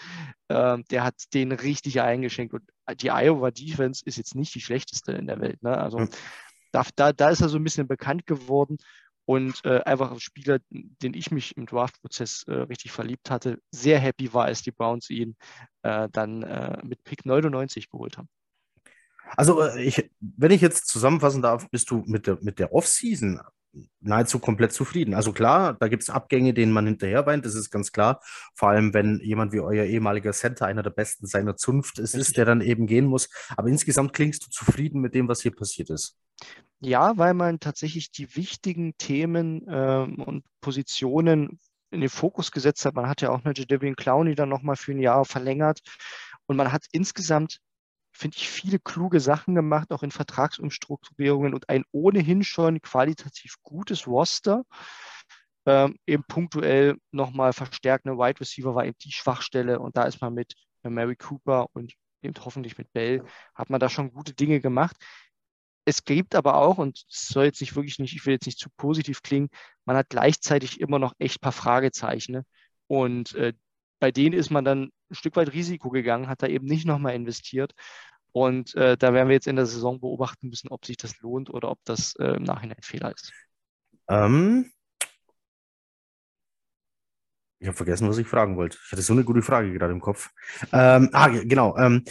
S2: Ähm, der hat den richtig eingeschenkt. Und die Iowa Defense ist jetzt nicht die schlechteste in der Welt. Ne? Also mhm. Da, da, da ist er so ein bisschen bekannt geworden und äh, einfach ein Spieler, den ich mich im Draft-Prozess äh, richtig verliebt hatte, sehr happy war, als die Browns ihn äh, dann äh, mit Pick 99 geholt haben.
S1: Also, äh, ich, wenn ich jetzt zusammenfassen darf, bist du mit der, mit der Off-Season nahezu komplett zufrieden. Also klar, da gibt es Abgänge, denen man hinterher weint, das ist ganz klar. Vor allem, wenn jemand wie euer ehemaliger Center einer der besten seiner Zunft ist, ist, der dann eben gehen muss. Aber insgesamt klingst du zufrieden mit dem, was hier passiert ist.
S2: Ja, weil man tatsächlich die wichtigen Themen ähm, und Positionen in den Fokus gesetzt hat. Man hat ja auch eine Jadavian Clowney dann nochmal für ein Jahr verlängert. Und man hat insgesamt finde ich, viele kluge Sachen gemacht, auch in Vertragsumstrukturierungen und ein ohnehin schon qualitativ gutes Roster. Ähm, eben punktuell nochmal verstärkt. Eine Wide Receiver war eben die Schwachstelle und da ist man mit Mary Cooper und eben hoffentlich mit Bell, hat man da schon gute Dinge gemacht. Es gibt aber auch, und es soll jetzt nicht wirklich nicht, ich will jetzt nicht zu positiv klingen, man hat gleichzeitig immer noch echt ein paar Fragezeichen. Ne? Und äh, bei denen ist man dann ein Stück weit Risiko gegangen, hat da eben nicht nochmal investiert. Und äh, da werden wir jetzt in der Saison beobachten müssen, ob sich das lohnt oder ob das äh, im Nachhinein ein Fehler ist.
S1: Ähm, ich habe vergessen, was ich fragen wollte. Ich hatte so eine gute Frage gerade im Kopf. Ähm, ah, genau. Ähm,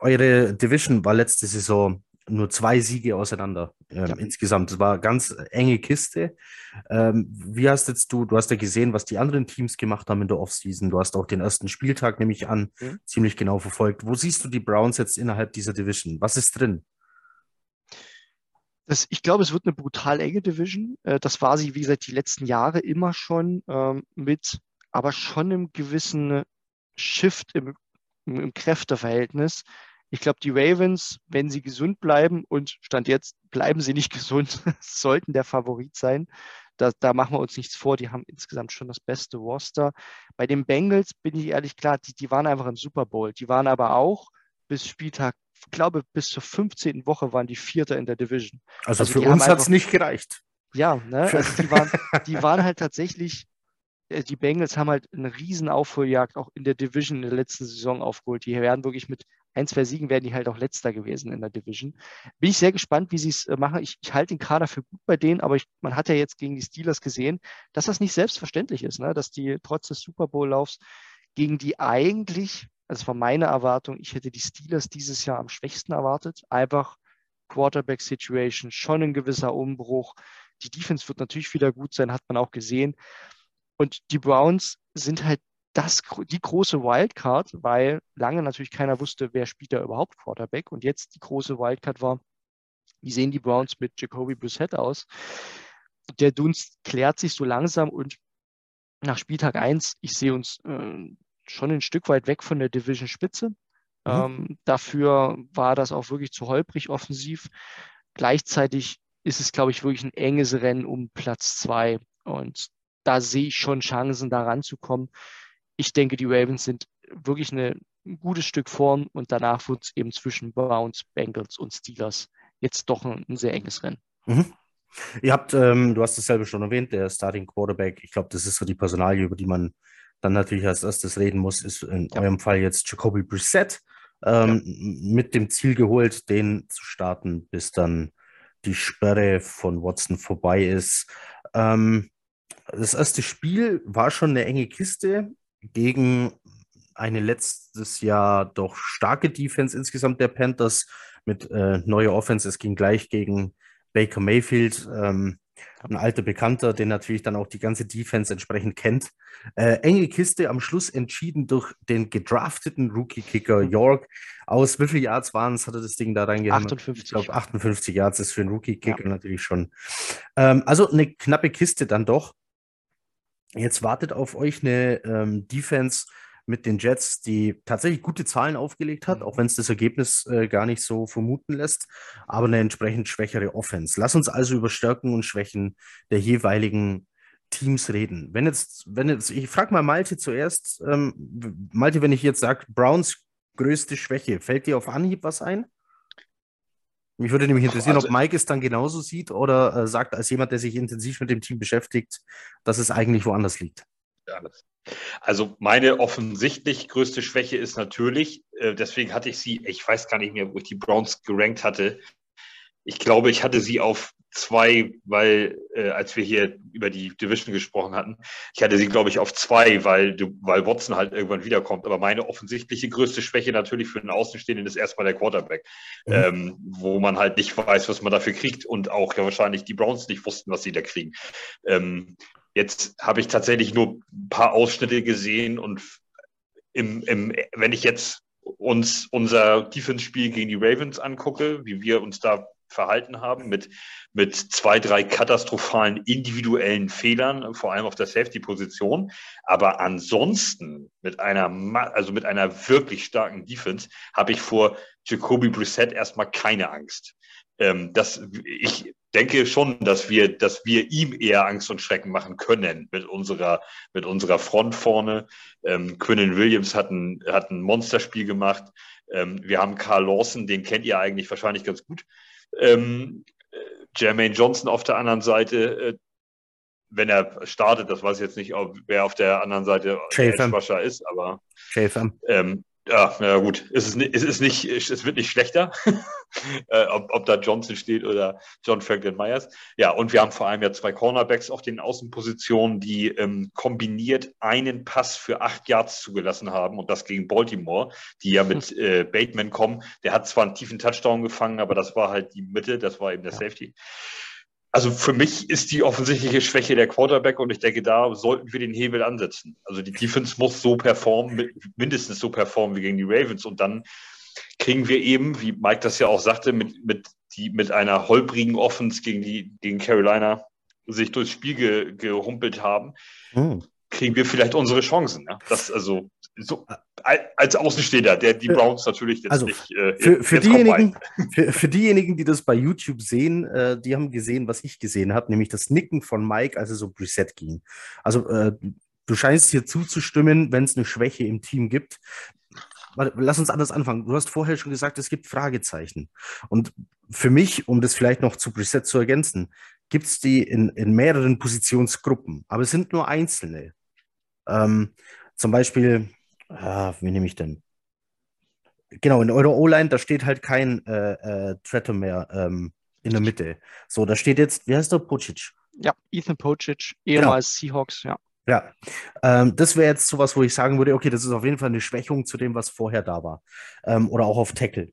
S1: eure Division war letzte Saison nur zwei Siege auseinander ähm, ja. insgesamt. Das war eine ganz enge Kiste. Ähm, wie hast jetzt du, du hast ja gesehen, was die anderen Teams gemacht haben in der Offseason. Du hast auch den ersten Spieltag, nehme ich an, mhm. ziemlich genau verfolgt. Wo siehst du die Browns jetzt innerhalb dieser Division? Was ist drin?
S2: Das, ich glaube, es wird eine brutal enge Division. Äh, das war sie, wie gesagt, die letzten Jahre immer schon ähm, mit, aber schon einem gewissen Shift im, im Kräfteverhältnis. Ich glaube, die Ravens, wenn sie gesund bleiben und Stand jetzt bleiben sie nicht gesund, sollten der Favorit sein. Da, da, machen wir uns nichts vor. Die haben insgesamt schon das beste Roster. Bei den Bengals bin ich ehrlich klar, die, die waren einfach im Super Bowl. Die waren aber auch bis Spieltag, ich glaube, bis zur 15. Woche waren die Vierter in der Division.
S1: Also, also für uns hat es nicht gereicht.
S2: Ja, ne? also die, waren, die waren halt tatsächlich äh, die Bengals haben halt eine riesen Aufholjagd auch in der Division in der letzten Saison aufgeholt. Die werden wirklich mit ein, zwei Siegen werden die halt auch letzter gewesen in der Division. Bin ich sehr gespannt, wie sie es äh, machen. Ich, ich halte den Kader für gut bei denen, aber ich, man hat ja jetzt gegen die Steelers gesehen, dass das nicht selbstverständlich ist, ne? dass die trotz des Super Bowl-Laufs gegen die eigentlich, also war meine Erwartung, ich hätte die Steelers dieses Jahr am schwächsten erwartet. Einfach Quarterback-Situation, schon ein gewisser Umbruch. Die Defense wird natürlich wieder gut sein, hat man auch gesehen. Und die Browns sind halt das, die große Wildcard, weil lange natürlich keiner wusste, wer spielt da überhaupt Quarterback. Und jetzt die große Wildcard war, wie sehen die Browns mit Jacoby Brissett aus? Der Dunst klärt sich so langsam und nach Spieltag 1, ich sehe uns äh, schon ein Stück weit weg von der Division-Spitze. Mhm. Ähm, dafür war das auch wirklich zu holprig offensiv. Gleichzeitig ist es, glaube ich, wirklich ein enges Rennen um Platz 2. Und da sehe ich schon Chancen, da ranzukommen. Ich denke, die Ravens sind wirklich eine, ein gutes Stück vorn und danach wird es eben zwischen Browns, Bengals und Steelers jetzt doch ein, ein sehr enges Rennen.
S1: Mhm. Ihr habt, ähm, du hast es selber schon erwähnt, der Starting Quarterback. Ich glaube, das ist so die Personalie, über die man dann natürlich als erstes reden muss, ist in ja. eurem Fall jetzt Jacoby Brissett ähm, ja. mit dem Ziel geholt, den zu starten, bis dann die Sperre von Watson vorbei ist. Ähm, das erste Spiel war schon eine enge Kiste gegen eine letztes Jahr doch starke Defense insgesamt der Panthers mit äh, neuer Offense. Es ging gleich gegen Baker Mayfield, ähm, ein alter Bekannter, den natürlich dann auch die ganze Defense entsprechend kennt. Äh, enge Kiste am Schluss entschieden durch den gedrafteten Rookie-Kicker York. Aus wie viel Yards waren es, hatte das Ding da reingehört?
S2: 58.
S1: Ich glaube, 58 Yards ist für einen Rookie-Kicker ja. natürlich schon. Ähm, also eine knappe Kiste dann doch. Jetzt wartet auf euch eine ähm, Defense mit den Jets, die tatsächlich gute Zahlen aufgelegt hat, auch mhm. wenn es das Ergebnis äh, gar nicht so vermuten lässt, aber eine entsprechend schwächere Offense. Lass uns also über Stärken und Schwächen der jeweiligen Teams reden. Wenn jetzt, wenn jetzt, ich frage mal Malte zuerst, ähm, Malte, wenn ich jetzt sage, Browns größte Schwäche, fällt dir auf Anhieb was ein? Mich würde nämlich interessieren, also, ob Mike es dann genauso sieht oder äh, sagt, als jemand, der sich intensiv mit dem Team beschäftigt, dass es eigentlich woanders liegt.
S3: Also meine offensichtlich größte Schwäche ist natürlich, äh, deswegen hatte ich sie, ich weiß gar nicht mehr, wo ich die Browns gerankt hatte. Ich glaube, ich hatte sie auf zwei, weil äh, als wir hier über die Division gesprochen hatten, ich hatte sie, glaube ich, auf zwei, weil, weil Watson halt irgendwann wiederkommt. Aber meine offensichtliche größte Schwäche natürlich für den Außenstehenden ist erstmal der Quarterback, mhm. ähm, wo man halt nicht weiß, was man dafür kriegt und auch ja wahrscheinlich die Browns nicht wussten, was sie da kriegen. Ähm, jetzt habe ich tatsächlich nur ein paar Ausschnitte gesehen und im, im, wenn ich jetzt uns unser Defense-Spiel gegen die Ravens angucke, wie wir uns da verhalten haben, mit, mit zwei, drei katastrophalen individuellen Fehlern, vor allem auf der Safety-Position. Aber ansonsten mit einer, also mit einer wirklich starken Defense habe ich vor Jacoby Brissett erstmal keine Angst. Ähm, das, ich denke schon, dass wir, dass wir ihm eher Angst und Schrecken machen können mit unserer, mit unserer Front vorne. Ähm, Quinnen Williams hat ein, hat ein Monsterspiel gemacht. Ähm, wir haben Carl Lawson, den kennt ihr eigentlich wahrscheinlich ganz gut. Ähm, Jermaine Johnson auf der anderen Seite, äh, wenn er startet, das weiß ich jetzt nicht, ob, wer auf der anderen Seite Edge ist, aber ähm, ja, ja gut, es ist, es ist nicht, es wird nicht schlechter, äh, ob, ob da Johnson steht oder John Franklin Myers. Ja, und wir haben vor allem ja zwei Cornerbacks auf den Außenpositionen, die ähm, kombiniert einen Pass für acht Yards zugelassen haben und das gegen Baltimore, die ja mit äh, Bateman kommen. Der hat zwar einen tiefen Touchdown gefangen, aber das war halt die Mitte, das war eben der ja. Safety. Also für mich ist die offensichtliche Schwäche der Quarterback und ich denke, da sollten wir den Hebel ansetzen. Also die Defense muss so performen, mindestens so performen wie gegen die Ravens und dann kriegen wir eben, wie Mike das ja auch sagte, mit, mit, die, mit einer holprigen Offense gegen, die, gegen Carolina sich durchs Spiel ge, gehumpelt haben, hm. kriegen wir vielleicht unsere Chancen. Ja? Das also so, als Außenstehender, der die Browns natürlich jetzt
S1: also,
S3: nicht.
S1: Äh, für, für, diejenigen, für, für, diejenigen, die das bei YouTube sehen, äh, die haben gesehen, was ich gesehen habe, nämlich das Nicken von Mike, als es so Preset ging. Also, äh, du scheinst hier zuzustimmen, wenn es eine Schwäche im Team gibt. Lass uns anders anfangen. Du hast vorher schon gesagt, es gibt Fragezeichen. Und für mich, um das vielleicht noch zu Preset zu ergänzen, gibt es die in, in mehreren Positionsgruppen, aber es sind nur einzelne. Ähm, zum Beispiel, ah, wie nehme ich denn? Genau, in eurer O-Line, da steht halt kein äh, äh, Tretter mehr ähm, in der Mitte. So, da steht jetzt, wie heißt der? Pocic.
S2: Ja, Ethan Pocic, ehemals genau. Seahawks, ja.
S1: Ja, ähm, das wäre jetzt sowas, wo ich sagen würde, okay, das ist auf jeden Fall eine Schwächung zu dem, was vorher da war. Ähm, oder auch auf Tackle.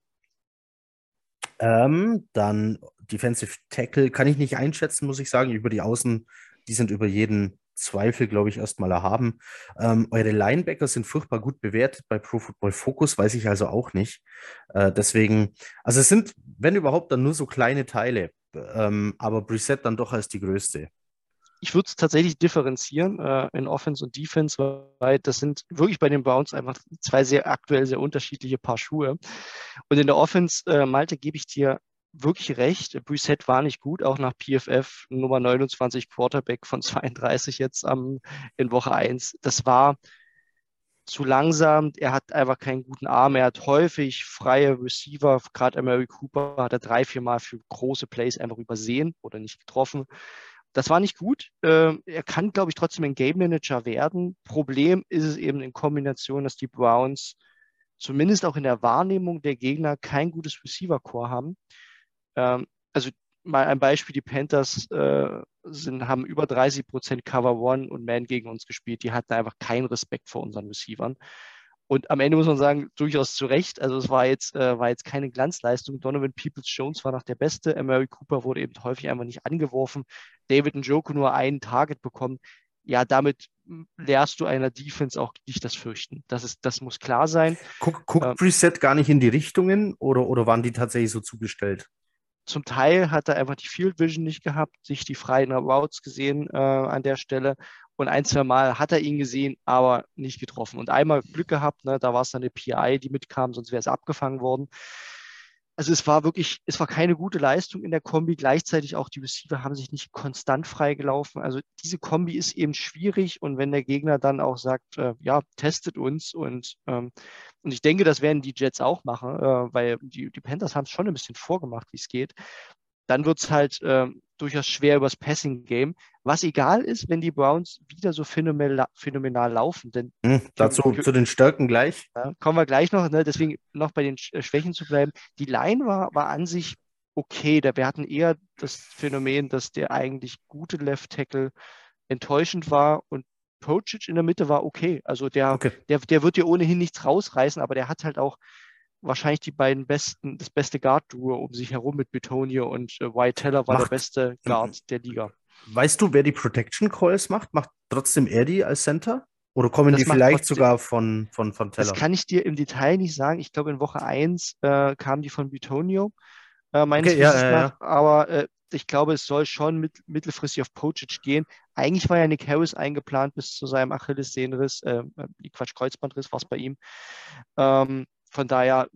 S1: Ähm, dann Defensive Tackle kann ich nicht einschätzen, muss ich sagen. Über die Außen, die sind über jeden Zweifel, glaube ich, erstmal erhaben. Ähm, eure Linebacker sind furchtbar gut bewertet bei Pro Football Focus, weiß ich also auch nicht. Äh, deswegen, also es sind, wenn überhaupt, dann nur so kleine Teile, ähm, aber Preset dann doch als die größte.
S2: Ich würde es tatsächlich differenzieren äh, in Offense und Defense, weil das sind wirklich bei den Browns einfach zwei sehr aktuell sehr unterschiedliche Paar Schuhe. Und in der Offense, äh, Malte, gebe ich dir wirklich recht. Brissett war nicht gut, auch nach PFF Nummer 29 Quarterback von 32 jetzt am, in Woche 1. Das war zu langsam. Er hat einfach keinen guten Arm. Er hat häufig freie Receiver. Gerade Mary Cooper hat er drei, vier Mal für große Plays einfach übersehen oder nicht getroffen. Das war nicht gut. Ähm, er kann, glaube ich, trotzdem ein Game Manager werden. Problem ist es eben in Kombination, dass die Browns zumindest auch in der Wahrnehmung der Gegner kein gutes Receiver-Core haben. Ähm, also mal ein Beispiel, die Panthers äh, sind, haben über 30 Prozent Cover One und Man gegen uns gespielt. Die hatten einfach keinen Respekt vor unseren Receivern. Und am Ende muss man sagen, durchaus zu Recht. Also es war jetzt, äh, war jetzt keine Glanzleistung. Donovan Peoples-Jones war noch der Beste. Mary Cooper wurde eben häufig einfach nicht angeworfen. David Njoku nur einen Target bekommen. Ja, damit lehrst du einer Defense auch nicht das Fürchten. Das, ist, das muss klar sein.
S1: Guck, guckt ähm, Preset gar nicht in die Richtungen oder, oder waren die tatsächlich so zugestellt?
S2: Zum Teil hat er einfach die Field Vision nicht gehabt, sich die freien Routes gesehen äh, an der Stelle. Und ein, zwei Mal hat er ihn gesehen, aber nicht getroffen. Und einmal Glück gehabt, ne, da war es dann eine PI, die mitkam, sonst wäre es abgefangen worden also es war wirklich, es war keine gute Leistung in der Kombi. Gleichzeitig auch die Receiver haben sich nicht konstant freigelaufen. Also diese Kombi ist eben schwierig und wenn der Gegner dann auch sagt, äh, ja, testet uns und, ähm, und ich denke, das werden die Jets auch machen, äh, weil die, die Panthers haben es schon ein bisschen vorgemacht, wie es geht. Dann wird es halt äh, durchaus schwer übers Passing-Game. Was egal ist, wenn die Browns wieder so phänomenal, phänomenal laufen. Denn
S1: hm, dazu für, zu den Stärken gleich.
S2: Ja, kommen wir gleich noch, ne? deswegen noch bei den äh, Schwächen zu bleiben. Die Line war, war an sich okay. Da wir hatten eher das Phänomen, dass der eigentlich gute Left Tackle enttäuschend war und Pocic in der Mitte war okay. Also der, okay. der, der wird dir ohnehin nichts rausreißen, aber der hat halt auch wahrscheinlich die beiden besten, das beste Guard-Duo um sich herum mit Betonio und äh, White Teller war macht, der beste Guard der Liga.
S1: Weißt du, wer die Protection Calls macht? Macht trotzdem er die als Center? Oder kommen das die vielleicht trotzdem, sogar von, von, von Teller?
S2: Das kann ich dir im Detail nicht sagen. Ich glaube, in Woche 1 äh, kamen die von Betonio, äh, meines okay, Wissens ja, ja, nach. Aber äh, ich glaube, es soll schon mit, mittelfristig auf Pocic gehen. Eigentlich war ja Nick Harris eingeplant bis zu seinem Achillessehnenriss, äh, äh Quatsch, Kreuzbandriss war es bei ihm. Ähm, von daher,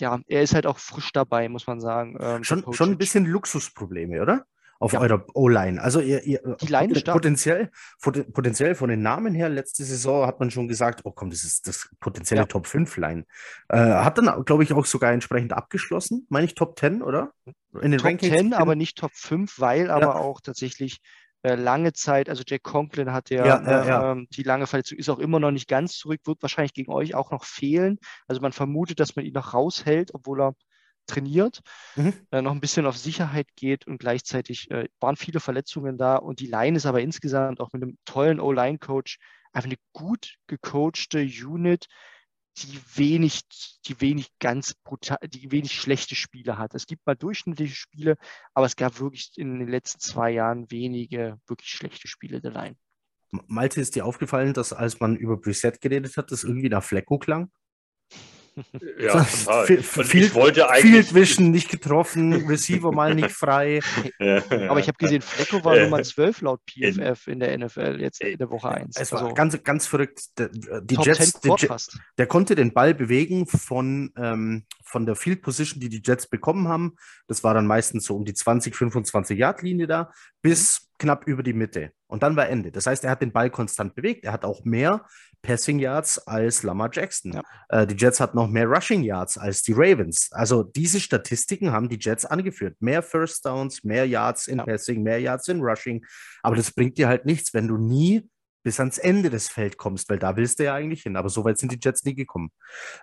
S2: ja, er ist halt auch frisch dabei, muss man sagen.
S1: Ähm, schon, schon ein bisschen Luxusprobleme, oder? Auf ja. eurer O-Line. Also ihr, ihr
S2: die Line
S1: potenziell, potenziell von den Namen her, letzte Saison hat man schon gesagt, oh komm, das ist das potenzielle ja. Top 5 Line. Äh, hat dann, glaube ich, auch sogar entsprechend abgeschlossen, meine ich Top 10, oder?
S2: In den Top Rankings 10, aber nicht Top 5, weil ja. aber auch tatsächlich lange Zeit, also Jack Conklin hat ja, ja, ja, ja. Ähm, die lange Verletzung, ist auch immer noch nicht ganz zurück, wird wahrscheinlich gegen euch auch noch fehlen. Also man vermutet, dass man ihn noch raushält, obwohl er trainiert, mhm. äh, noch ein bisschen auf Sicherheit geht und gleichzeitig äh, waren viele Verletzungen da und die Line ist aber insgesamt auch mit einem tollen O-Line-Coach einfach eine gut gecoachte Unit, die wenig, die wenig ganz brutal, die wenig schlechte Spiele hat. Es gibt mal durchschnittliche Spiele, aber es gab wirklich in den letzten zwei Jahren wenige wirklich schlechte Spiele der Line.
S1: Malte, ist dir aufgefallen, dass als man über Preset geredet hat, das irgendwie nach Flecko klang?
S3: Ja, total.
S1: Field, wollte eigentlich Field Vision nicht getroffen, Receiver mal nicht frei.
S2: Aber ich habe gesehen, Flecko war Nummer 12 laut PFF in der NFL jetzt in der Woche 1.
S1: Es war also, ganz, ganz verrückt. Die Jets, die Jets, der konnte den Ball bewegen von, ähm, von der Field Position, die die Jets bekommen haben. Das war dann meistens so um die 20, 25 Yard Linie da, bis knapp über die Mitte. Und dann war Ende. Das heißt, er hat den Ball konstant bewegt. Er hat auch mehr Passing Yards als Lamar Jackson. Ja. Äh, die Jets hatten noch mehr Rushing Yards als die Ravens. Also diese Statistiken haben die Jets angeführt. Mehr First Downs, mehr Yards in ja. Passing, mehr Yards in Rushing. Aber das bringt dir halt nichts, wenn du nie bis ans Ende des Felds kommst, weil da willst du ja eigentlich hin. Aber so weit sind die Jets nie gekommen.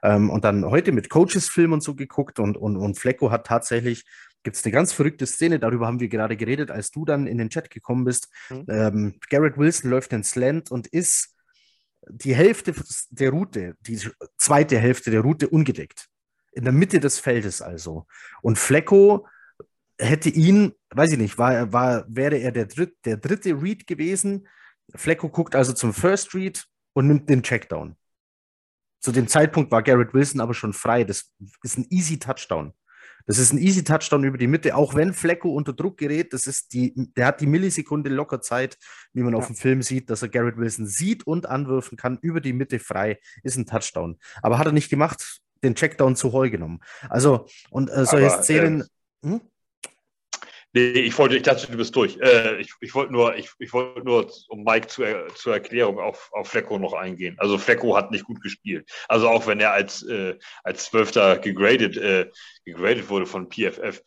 S1: Ähm, und dann heute mit Coaches-Film und so geguckt und, und, und Flecko hat tatsächlich gibt es eine ganz verrückte Szene, darüber haben wir gerade geredet, als du dann in den Chat gekommen bist. Mhm. Ähm, Garrett Wilson läuft ins Land und ist die Hälfte der Route, die zweite Hälfte der Route ungedeckt. In der Mitte des Feldes also. Und Flecko hätte ihn, weiß ich nicht, war, war, wäre er der, dritt, der dritte Read gewesen. Flecko guckt also zum First Read und nimmt den Checkdown. Zu dem Zeitpunkt war Garrett Wilson aber schon frei. Das ist ein easy Touchdown. Das ist ein easy Touchdown über die Mitte, auch wenn Flecko unter Druck gerät. Das ist die, der hat die Millisekunde locker Zeit, wie man ja. auf dem Film sieht, dass er Garrett Wilson sieht und anwürfen kann über die Mitte frei. Ist ein Touchdown. Aber hat er nicht gemacht, den Checkdown zu Heu genommen. Also, und äh, solche Aber, Szenen. Äh, hm?
S3: Nee, ich wollte, ich dachte, du bist durch. Äh, ich, ich wollte nur, ich, ich wollte nur, um Mike zu, zur Erklärung auf, auf Flecko noch eingehen. Also Flecko hat nicht gut gespielt. Also auch wenn er als, äh, als Zwölfter gegradet, äh, gegradet wurde von PFF.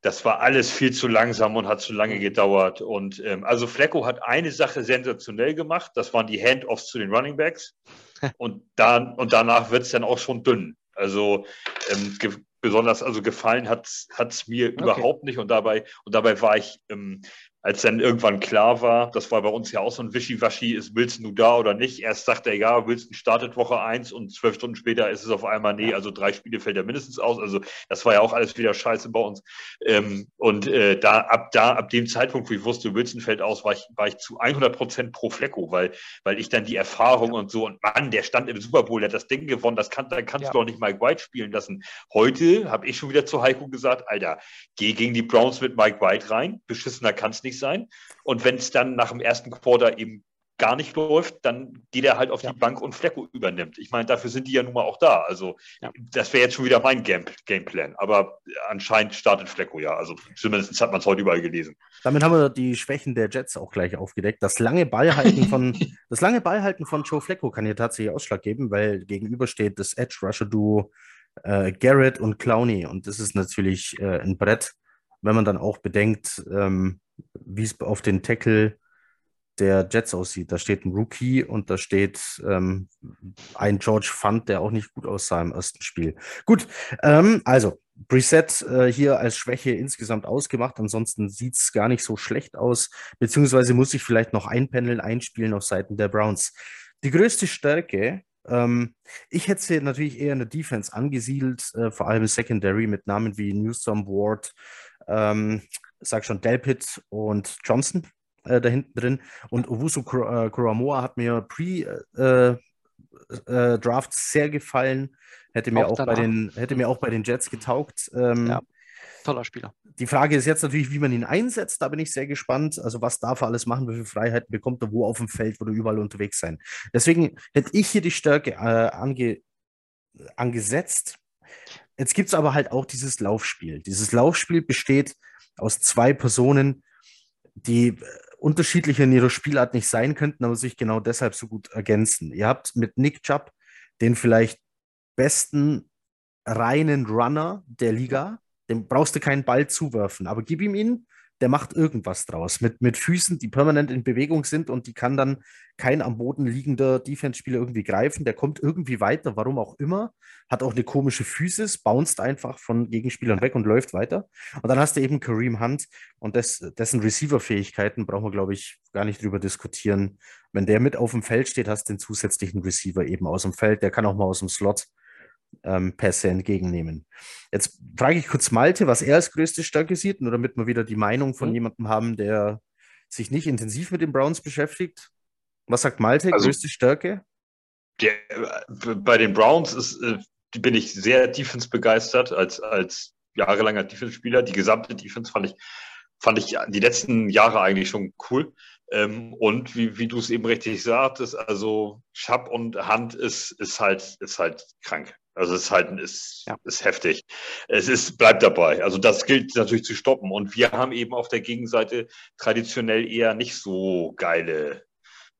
S3: Das war alles viel zu langsam und hat zu lange gedauert. Und ähm, also Flecko hat eine Sache sensationell gemacht, das waren die Handoffs zu den Running Backs. Und, dann, und danach wird es dann auch schon dünn. Also ähm, besonders, also gefallen hat es mir okay. überhaupt nicht und dabei, und dabei war ich ähm, als dann irgendwann klar war, das war bei uns ja auch so ein Wischiwaschi, ist Wilson nun da oder nicht? Erst sagt er, ja, Wilson startet Woche 1 und zwölf Stunden später ist es auf einmal, nee, also drei Spiele fällt er mindestens aus. Also das war ja auch alles wieder scheiße bei uns. Ähm, und äh, da, ab da, ab dem Zeitpunkt, wo ich wusste, Wilson fällt aus, war ich, war ich zu 100 Prozent pro Flecko, weil, weil ich dann die Erfahrung und so, und Mann, der stand im Super Bowl, der hat das Ding gewonnen, das kann, da kannst ja. du doch nicht Mike White spielen lassen. Heute habe ich schon wieder zu Heiko gesagt, Alter, geh gegen die Browns mit Mike White rein, beschissener kann es nicht sein. Und wenn es dann nach dem ersten Quarter eben gar nicht läuft, dann geht er halt auf ja. die Bank und Flecko übernimmt. Ich meine, dafür sind die ja nun mal auch da. Also ja. das wäre jetzt schon wieder mein Game Gameplan. Aber anscheinend startet Flecko ja. Also zumindest hat man es heute überall gelesen.
S1: Damit haben wir die Schwächen der Jets auch gleich aufgedeckt. Das lange Ballhalten von, das lange Ballhalten von Joe Flecko kann hier tatsächlich Ausschlag geben, weil gegenüber steht das Edge Rusher Duo äh, Garrett und Clowney. Und das ist natürlich äh, ein Brett wenn man dann auch bedenkt, ähm, wie es auf den Tackle der Jets aussieht. Da steht ein Rookie und da steht ähm, ein George Fund, der auch nicht gut aussah im ersten Spiel. Gut, ähm, also Preset äh, hier als Schwäche insgesamt ausgemacht. Ansonsten sieht es gar nicht so schlecht aus, beziehungsweise muss ich vielleicht noch einpendeln, einspielen auf Seiten der Browns. Die größte Stärke, ähm, ich hätte sie natürlich eher in der Defense angesiedelt, äh, vor allem Secondary mit Namen wie Newsom, Ward, ähm, sag schon Delpit und Johnson äh, da hinten drin. Und Owusu äh, Kuramoa hat mir pre-Draft äh, äh, sehr gefallen. Hätte mir auch, auch bei den, hätte mir auch bei den Jets getaugt. Ähm, ja,
S2: toller Spieler.
S1: Die Frage ist jetzt natürlich, wie man ihn einsetzt. Da bin ich sehr gespannt. Also, was darf er alles machen? Wie viele Freiheiten bekommt er? Wo auf dem Feld? Wo er überall unterwegs sein? Deswegen hätte ich hier die Stärke äh, ange, angesetzt. Jetzt gibt es aber halt auch dieses Laufspiel. Dieses Laufspiel besteht aus zwei Personen, die unterschiedlicher in ihrer Spielart nicht sein könnten, aber sich genau deshalb so gut ergänzen. Ihr habt mit Nick Chubb den vielleicht besten reinen Runner der Liga. Dem brauchst du keinen Ball zuwerfen, aber gib ihm ihn der macht irgendwas draus. Mit, mit Füßen, die permanent in Bewegung sind und die kann dann kein am Boden liegender Defense-Spieler irgendwie greifen. Der kommt irgendwie weiter, warum auch immer. Hat auch eine komische Physis, bounced einfach von Gegenspielern weg und läuft weiter. Und dann hast du eben Kareem Hunt und des, dessen Receiver-Fähigkeiten brauchen wir, glaube ich, gar nicht drüber diskutieren. Wenn der mit auf dem Feld steht, hast du den zusätzlichen Receiver eben aus dem Feld. Der kann auch mal aus dem Slot ähm, Pässe entgegennehmen. Jetzt frage ich kurz Malte, was er als größte Stärke sieht, nur damit wir wieder die Meinung von mhm. jemandem haben, der sich nicht intensiv mit den Browns beschäftigt. Was sagt Malte, also, größte Stärke?
S3: Äh, bei den Browns ist, äh, bin ich sehr Defense begeistert als, als jahrelanger Defense-Spieler. Die gesamte Defense fand ich, fand ich die letzten Jahre eigentlich schon cool. Ähm, und wie, wie du es eben richtig sagtest, also Schapp und Hand ist, ist halt, ist halt krank. Also es ist halt ist, ja. ist heftig. Es ist, bleibt dabei. Also das gilt natürlich zu stoppen. Und wir haben eben auf der Gegenseite traditionell eher nicht so geile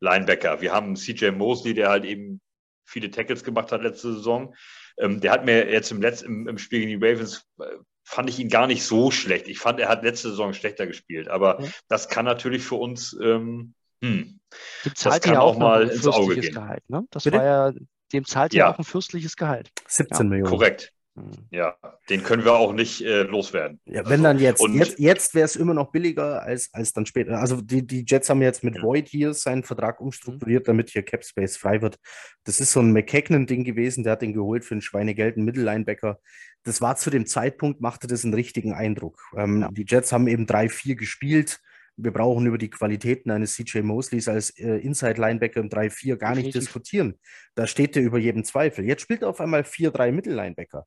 S3: Linebacker. Wir haben CJ Mosley, der halt eben viele Tackles gemacht hat letzte Saison. Ähm, der hat mir jetzt im, letzten, im, im Spiel gegen die Ravens äh, fand ich ihn gar nicht so schlecht. Ich fand, er hat letzte Saison schlechter gespielt. Aber ja. das kann natürlich für uns ähm, hm,
S2: das kann ja auch, auch mal ins Auge gehen. Gehalt, ne? Das Bitte? war ja dem zahlt ja, auch ein fürstliches Gehalt.
S1: 17 ja. Millionen.
S3: Korrekt. Hm. Ja, den können wir auch nicht äh, loswerden.
S1: Ja, wenn also, dann jetzt, und, jetzt, jetzt wäre es immer noch billiger als, als dann später. Also die, die Jets haben jetzt mit ja. Void hier seinen Vertrag umstrukturiert, damit hier Cap Space frei wird. Das ist so ein McKagan-Ding gewesen, der hat den geholt für ein Schweinegeld, einen Mittellinebacker. Das war zu dem Zeitpunkt, machte das einen richtigen Eindruck. Ähm, ja. Die Jets haben eben 3-4 gespielt wir brauchen über die Qualitäten eines CJ Mosleys als äh, Inside-Linebacker im 3-4 gar nicht diskutieren. Da steht er über jeden Zweifel. Jetzt spielt er auf einmal 4-3 Mittellinebacker.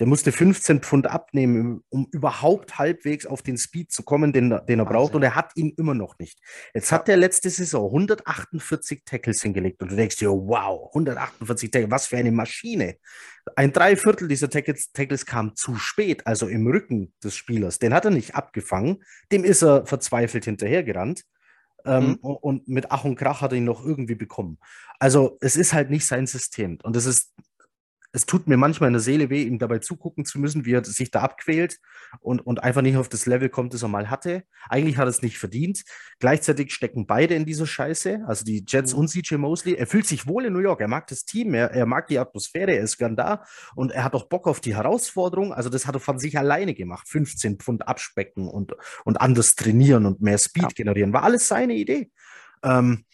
S1: Der musste 15 Pfund abnehmen, um überhaupt halbwegs auf den Speed zu kommen, den, den er braucht. Und er hat ihn immer noch nicht. Jetzt hat er letzte Saison 148 Tackles hingelegt. Und du denkst dir, wow, 148 Tackles, was für eine Maschine. Ein Dreiviertel dieser Tackles, Tackles kam zu spät, also im Rücken des Spielers. Den hat er nicht abgefangen. Dem ist er verzweifelt hinterhergerannt. Ähm, mhm. Und mit Ach und Krach hat er ihn noch irgendwie bekommen. Also es ist halt nicht sein System. Und es ist es tut mir manchmal in der Seele weh, ihm dabei zugucken zu müssen, wie er sich da abquält und, und einfach nicht auf das Level kommt, das er mal hatte. Eigentlich hat er es nicht verdient. Gleichzeitig stecken beide in dieser Scheiße, also die Jets mhm. und CJ Mosley. Er fühlt sich wohl in New York, er mag das Team, er, er mag die Atmosphäre, er ist gern da und er hat auch Bock auf die Herausforderung. Also das hat er von sich alleine gemacht. 15 Pfund abspecken und, und anders trainieren und mehr Speed ja. generieren. War alles seine Idee. Ähm,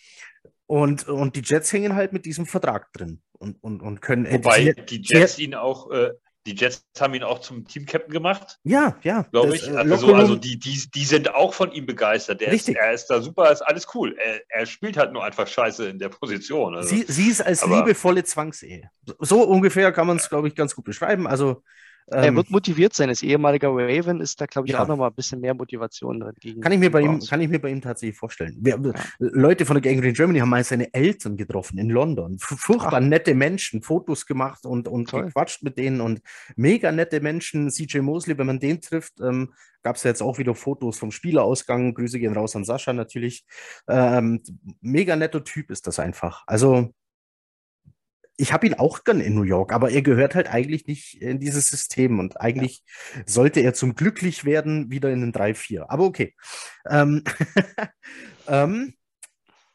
S1: und, und die Jets hängen halt mit diesem Vertrag drin und, und, und können.
S3: Wobei die Jets ihn auch, äh, die Jets haben ihn auch zum Team-Captain gemacht.
S1: Ja, ja.
S3: Glaube ich. Äh, also, also die, die, die sind auch von ihm begeistert. Der richtig. Ist, er ist da super, ist alles cool. Er, er spielt halt nur einfach scheiße in der Position.
S1: Also. Sie, sie ist als aber, liebevolle Zwangsehe. So ungefähr kann man es, glaube ich, ganz gut beschreiben. Also
S2: er ähm, wird motiviert sein. Als ehemaliger Raven ist da, glaube ich, ja. auch nochmal ein bisschen mehr Motivation drin.
S1: Kann ich, mir bei ihm, kann ich mir bei ihm tatsächlich vorstellen. Wir, ja. Leute von der Gang Green Germany haben mal seine Eltern getroffen in London. Furchtbar Ach. nette Menschen, Fotos gemacht und, und gequatscht mit denen und mega nette Menschen. CJ Mosley, wenn man den trifft, ähm, gab es ja jetzt auch wieder Fotos vom Spielerausgang. Grüße gehen raus an Sascha natürlich. Ähm, mega netter Typ ist das einfach. Also ich habe ihn auch gern in New York, aber er gehört halt eigentlich nicht in dieses System und eigentlich ja. sollte er zum glücklich werden wieder in den 3-4. Aber okay. Ähm, ähm,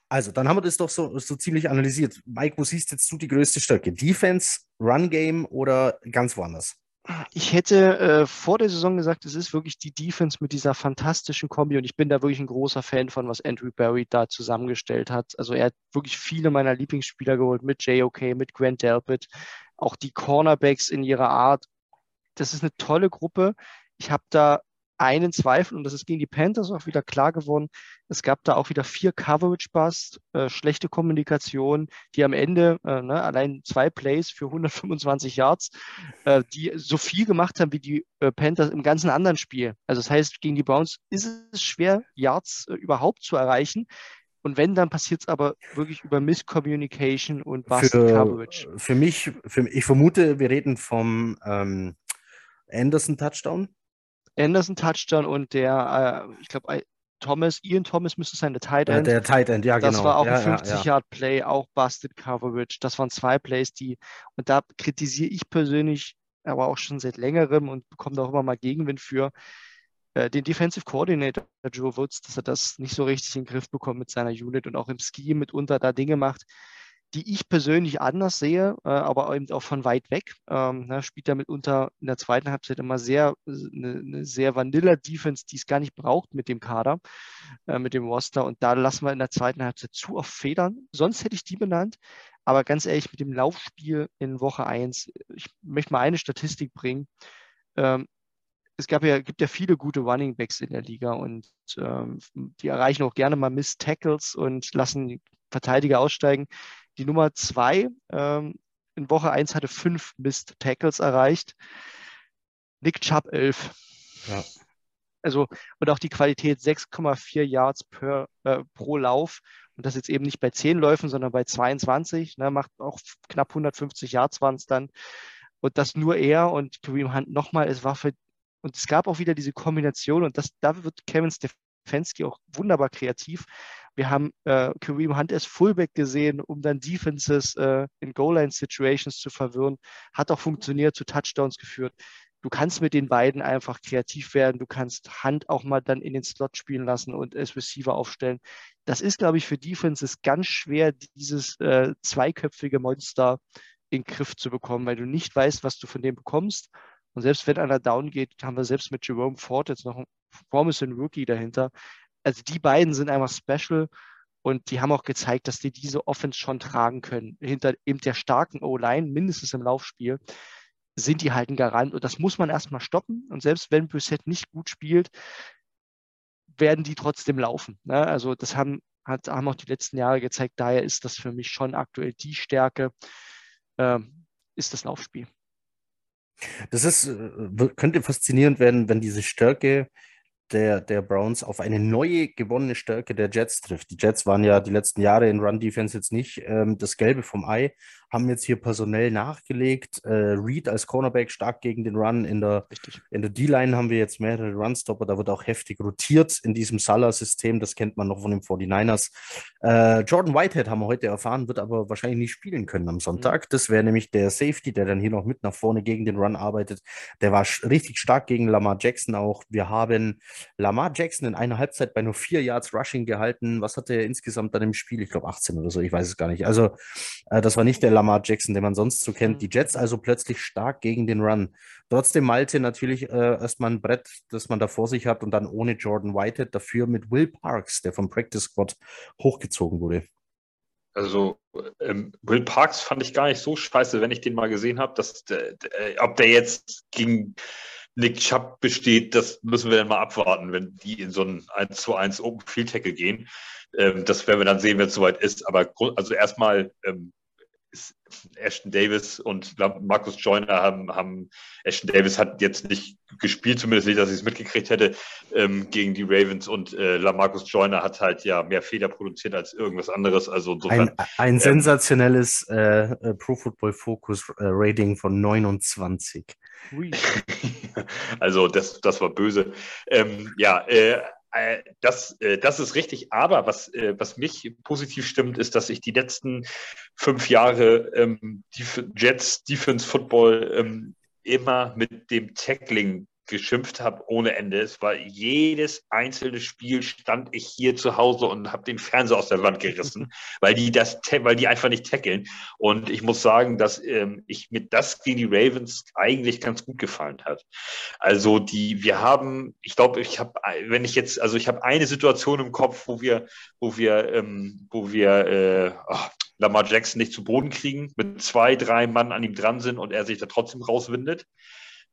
S1: also, dann haben wir das doch so, so ziemlich analysiert. Mike, wo siehst jetzt du die größte Stärke? Defense, Run Game oder ganz woanders?
S2: Ich hätte äh, vor der Saison gesagt, es ist wirklich die Defense mit dieser fantastischen Kombi und ich bin da wirklich ein großer Fan von, was Andrew Barry da zusammengestellt hat. Also er hat wirklich viele meiner Lieblingsspieler geholt mit JOK, mit Grant Delpit, auch die Cornerbacks in ihrer Art. Das ist eine tolle Gruppe. Ich habe da einen Zweifel und das ist gegen die Panthers auch wieder klar geworden. Es gab da auch wieder vier Coverage-Busts, äh, schlechte Kommunikation, die am Ende äh, ne, allein zwei Plays für 125 Yards, äh, die so viel gemacht haben wie die äh, Panthers im ganzen anderen Spiel. Also das heißt, gegen die Browns ist es schwer, Yards äh, überhaupt zu erreichen. Und wenn, dann passiert es aber wirklich über Miscommunication und
S1: Busted Coverage. Für mich, für, ich vermute, wir reden vom ähm, Anderson Touchdown.
S2: Anderson Touchdown und der, äh, ich glaube, Thomas, Ian Thomas müsste sein, der Tight End.
S1: der Tight End, ja, genau.
S2: Das war auch
S1: ja,
S2: ein 50-Yard-Play, ja, auch Busted Coverage. Das waren zwei Plays, die, und da kritisiere ich persönlich, aber auch schon seit längerem und bekomme da auch immer mal Gegenwind für, äh, den Defensive Coordinator Joe Woods, dass er das nicht so richtig in den Griff bekommt mit seiner Unit und auch im Ski mitunter da Dinge macht, die ich persönlich anders sehe, äh, aber eben auch von weit weg. Ähm, ne, spielt er mitunter in der zweiten Halbzeit immer sehr, eine, eine sehr Vanilla-Defense, die es gar nicht braucht mit dem Kader, äh, mit dem Roster. Und da lassen wir in der zweiten Halbzeit zu oft Federn. Sonst hätte ich die benannt. Aber ganz ehrlich, mit dem Laufspiel in Woche 1, ich möchte mal eine Statistik bringen. Ähm, es gab ja, gibt ja viele gute Running Backs in der Liga und ähm, die erreichen auch gerne mal Miss Tackles und lassen Verteidiger aussteigen. Die Nummer zwei ähm, in Woche 1 hatte fünf Missed Tackles erreicht. Nick Chubb elf. Ja. Also, und auch die Qualität 6,4 Yards per, äh, pro Lauf. Und das jetzt eben nicht bei 10 Läufen, sondern bei 22. Ne, macht auch knapp 150 Yards waren es dann. Und das nur er und Kareem Hunt nochmal als Waffe. Und es gab auch wieder diese Kombination. Und das, da wird Kevin Stefanski auch wunderbar kreativ. Wir haben äh, Kareem Hunt als Fullback gesehen, um dann Defenses äh, in Goal-Line-Situations zu verwirren. Hat auch funktioniert, zu Touchdowns geführt. Du kannst mit den beiden einfach kreativ werden. Du kannst Hunt auch mal dann in den Slot spielen lassen und als Receiver aufstellen. Das ist, glaube ich, für Defenses ganz schwer, dieses äh, zweiköpfige Monster in den Griff zu bekommen, weil du nicht weißt, was du von dem bekommst. Und selbst wenn einer down geht, haben wir selbst mit Jerome Ford jetzt noch einen promising Rookie dahinter, also die beiden sind einfach special und die haben auch gezeigt, dass die diese Offense schon tragen können. Hinter eben der starken O-Line, mindestens im Laufspiel, sind die halt ein Garant. Und das muss man erstmal stoppen. Und selbst wenn Brissett nicht gut spielt, werden die trotzdem laufen. Ne? Also das haben, hat, haben auch die letzten Jahre gezeigt. Daher ist das für mich schon aktuell die Stärke, ähm, ist das Laufspiel.
S1: Das ist, äh, könnte faszinierend werden, wenn diese Stärke der, der Browns auf eine neue gewonnene Stärke der Jets trifft. Die Jets waren ja die letzten Jahre in Run-Defense jetzt nicht ähm, das Gelbe vom Ei, haben jetzt hier personell nachgelegt. Äh, Reed als Cornerback stark gegen den Run. In der, in der D-Line haben wir jetzt mehrere Runstopper. Da wird auch heftig rotiert in diesem Salah-System. Das kennt man noch von den 49ers. Äh, Jordan Whitehead haben wir heute erfahren, wird aber wahrscheinlich nicht spielen können am Sonntag. Mhm. Das wäre nämlich der Safety, der dann hier noch mit nach vorne gegen den Run arbeitet. Der war richtig stark gegen Lamar Jackson auch. Wir haben Lamar Jackson in einer Halbzeit bei nur vier Yards Rushing gehalten. Was hatte er insgesamt dann im Spiel? Ich glaube 18 oder so, ich weiß es gar nicht. Also, äh, das war nicht der Lamar Jackson, den man sonst so kennt. Die Jets also plötzlich stark gegen den Run. Trotzdem Malte natürlich äh, erstmal ein Brett, das man da vor sich hat und dann ohne Jordan Whitehead, dafür mit Will Parks, der vom Practice Squad hochgezogen wurde.
S3: Also ähm, Will Parks fand ich gar nicht so scheiße, wenn ich den mal gesehen habe. Äh, ob der jetzt gegen Nick Chubb besteht, das müssen wir dann mal abwarten, wenn die in so ein 1 zu 1 Open Field Tackle gehen. Ähm, das werden wir dann sehen, wenn es soweit ist. Aber also erstmal ähm, Ashton Davis und Markus Joyner haben, haben, Ashton Davis hat jetzt nicht gespielt, zumindest nicht, dass ich es mitgekriegt hätte, ähm, gegen die Ravens und äh, Markus Joyner hat halt ja mehr Fehler produziert als irgendwas anderes. Also
S1: insofern, ein, ein ähm, sensationelles äh, äh Pro Football Focus äh, Rating von 29.
S3: also das, das war böse. Ähm, ja, äh, das, äh, das ist richtig. Aber was, äh, was mich positiv stimmt, ist, dass ich die letzten fünf Jahre ähm, Jets Defense Football ähm, immer mit dem Tackling geschimpft habe ohne Ende. Es war jedes einzelne Spiel stand ich hier zu Hause und habe den Fernseher aus der Wand gerissen, weil die das, weil die einfach nicht tackeln. Und ich muss sagen, dass ähm, ich mit das gegen die Ravens eigentlich ganz gut gefallen hat. Also die, wir haben, ich glaube, ich habe, wenn ich jetzt, also ich habe eine Situation im Kopf, wo wir, wo wir, ähm, wo wir, äh, oh, Lamar Jackson nicht zu Boden kriegen, mit zwei, drei Mann an ihm dran sind und er sich da trotzdem rauswindet.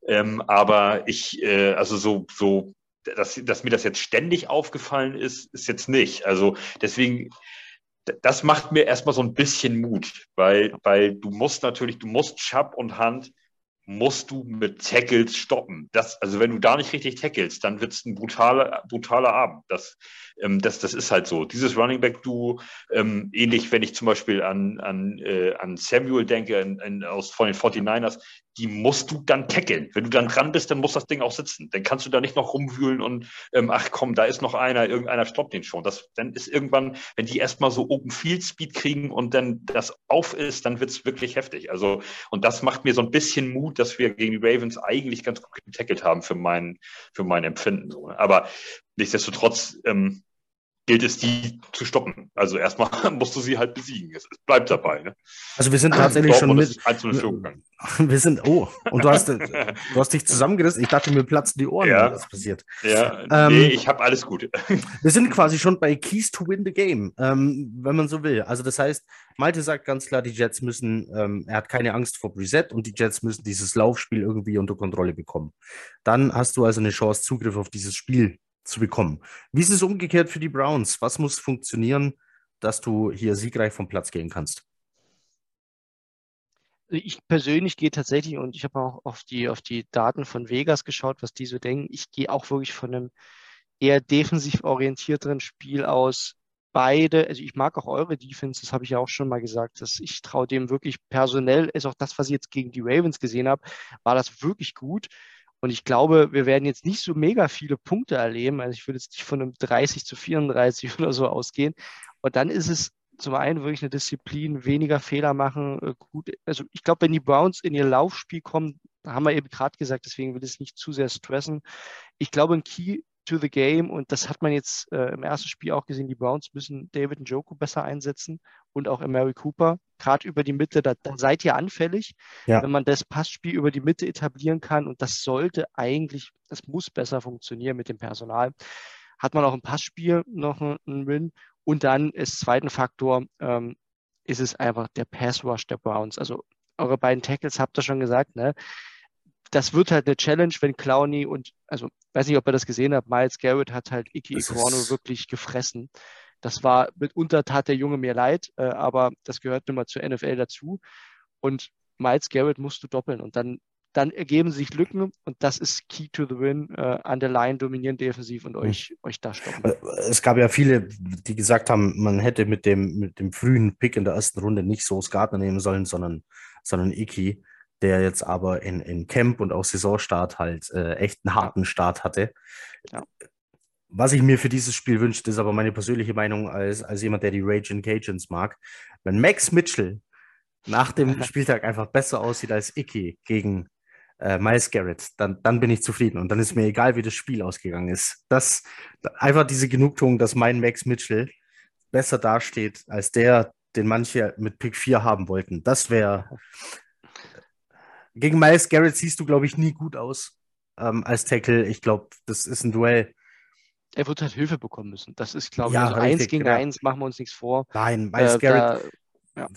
S3: Ähm, aber ich, äh, also so, so, dass, dass mir das jetzt ständig aufgefallen ist, ist jetzt nicht. Also deswegen, das macht mir erstmal so ein bisschen Mut, weil, weil du musst natürlich, du musst Chub und Hand musst du mit Tackles stoppen. Das, also wenn du da nicht richtig tackelst, dann wird es ein brutaler, brutaler Abend. Das, ähm, das, das ist halt so. Dieses Running Back Duo, ähm, ähnlich, wenn ich zum Beispiel an, an, äh, an Samuel denke, in, in, aus, von den 49ers, die musst du dann tackeln. Wenn du dann dran bist, dann muss das Ding auch sitzen. Dann kannst du da nicht noch rumwühlen und ähm, ach komm, da ist noch einer, irgendeiner stoppt den schon. Das, dann ist irgendwann, wenn die erstmal so Open Field Speed kriegen und dann das auf ist, dann wird es wirklich heftig. Also, und das macht mir so ein bisschen Mut, dass wir gegen die Ravens eigentlich ganz gut getackelt haben für mein, für mein Empfinden. Ne? Aber nichtsdestotrotz, ähm, gilt es, die zu stoppen. Also erstmal musst du sie halt besiegen. Es, bleibt dabei. Ne?
S1: Also wir sind tatsächlich schon mit. Wir sind, oh, und du hast, du hast dich zusammengerissen. Ich dachte, mir platzen die Ohren,
S3: ja.
S1: wenn das passiert.
S3: Ja, ähm, nee, ich habe alles gut.
S1: wir sind quasi schon bei Keys to win the game, ähm, wenn man so will. Also das heißt, Malte sagt ganz klar, die Jets müssen, ähm, er hat keine Angst vor Reset und die Jets müssen dieses Laufspiel irgendwie unter Kontrolle bekommen. Dann hast du also eine Chance, Zugriff auf dieses Spiel zu bekommen. Wie ist es umgekehrt für die Browns? Was muss funktionieren, dass du hier siegreich vom Platz gehen kannst?
S2: Ich persönlich gehe tatsächlich, und ich habe auch auf die, auf die Daten von Vegas geschaut, was die so denken. Ich gehe auch wirklich von einem eher defensiv orientierteren Spiel aus. Beide, also ich mag auch eure Defense, das habe ich ja auch schon mal gesagt, dass ich traue dem wirklich personell, ist auch das, was ich jetzt gegen die Ravens gesehen habe, war das wirklich gut. Und ich glaube, wir werden jetzt nicht so mega viele Punkte erleben. Also ich würde jetzt nicht von einem 30 zu 34 oder so ausgehen. Und dann ist es zum einen wirklich eine Disziplin, weniger Fehler machen, äh, gut. Also ich glaube, wenn die Browns in ihr Laufspiel kommen, haben wir eben gerade gesagt, deswegen will ich es nicht zu sehr stressen. Ich glaube, ein Key to the game. Und das hat man jetzt äh, im ersten Spiel auch gesehen, die Browns müssen David Njoku besser einsetzen und auch Mary Cooper, gerade über die Mitte, da, da seid ihr anfällig, ja. wenn man das Passspiel über die Mitte etablieren kann und das sollte eigentlich, das muss besser funktionieren mit dem Personal, hat man auch im Passspiel noch einen Win. Und dann ist zweiten Faktor, ähm, ist es einfach der Pass Rush der Browns, also eure beiden Tackles habt ihr schon gesagt, ne? Das wird halt eine Challenge, wenn Clowney und, also weiß nicht, ob ihr das gesehen habt, Miles Garrett hat halt Iki Iguano wirklich gefressen. Das war mitunter tat der Junge mir leid, äh, aber das gehört nun mal zur NFL dazu. Und Miles Garrett musst du doppeln und dann, dann ergeben sich Lücken und das ist Key to the Win. Äh, an der Line dominieren defensiv und euch, mhm. euch da stoppen. Äh,
S1: es gab ja viele, die gesagt haben, man hätte mit dem, mit dem frühen Pick in der ersten Runde nicht so Gardner nehmen sollen, sondern, sondern Iki der jetzt aber in, in Camp und auch Saisonstart halt äh, echt einen harten Start hatte. Ja. Was ich mir für dieses Spiel wünsche, ist aber meine persönliche Meinung als, als jemand, der die Rage in Cajuns mag. Wenn Max Mitchell nach dem Spieltag einfach besser aussieht als Icky gegen äh, Miles Garrett, dann, dann bin ich zufrieden. Und dann ist mir egal, wie das Spiel ausgegangen ist. Das, einfach diese Genugtuung, dass mein Max Mitchell besser dasteht als der, den manche mit Pick 4 haben wollten. Das wäre gegen Miles Garrett siehst du, glaube ich, nie gut aus ähm, als Tackle. Ich glaube, das ist ein Duell.
S2: Er wird halt Hilfe bekommen müssen. Das ist, glaube ich, ja, also eins gegen ja. eins, machen wir uns nichts vor.
S1: Nein, Miles äh, Garrett. Da, ja.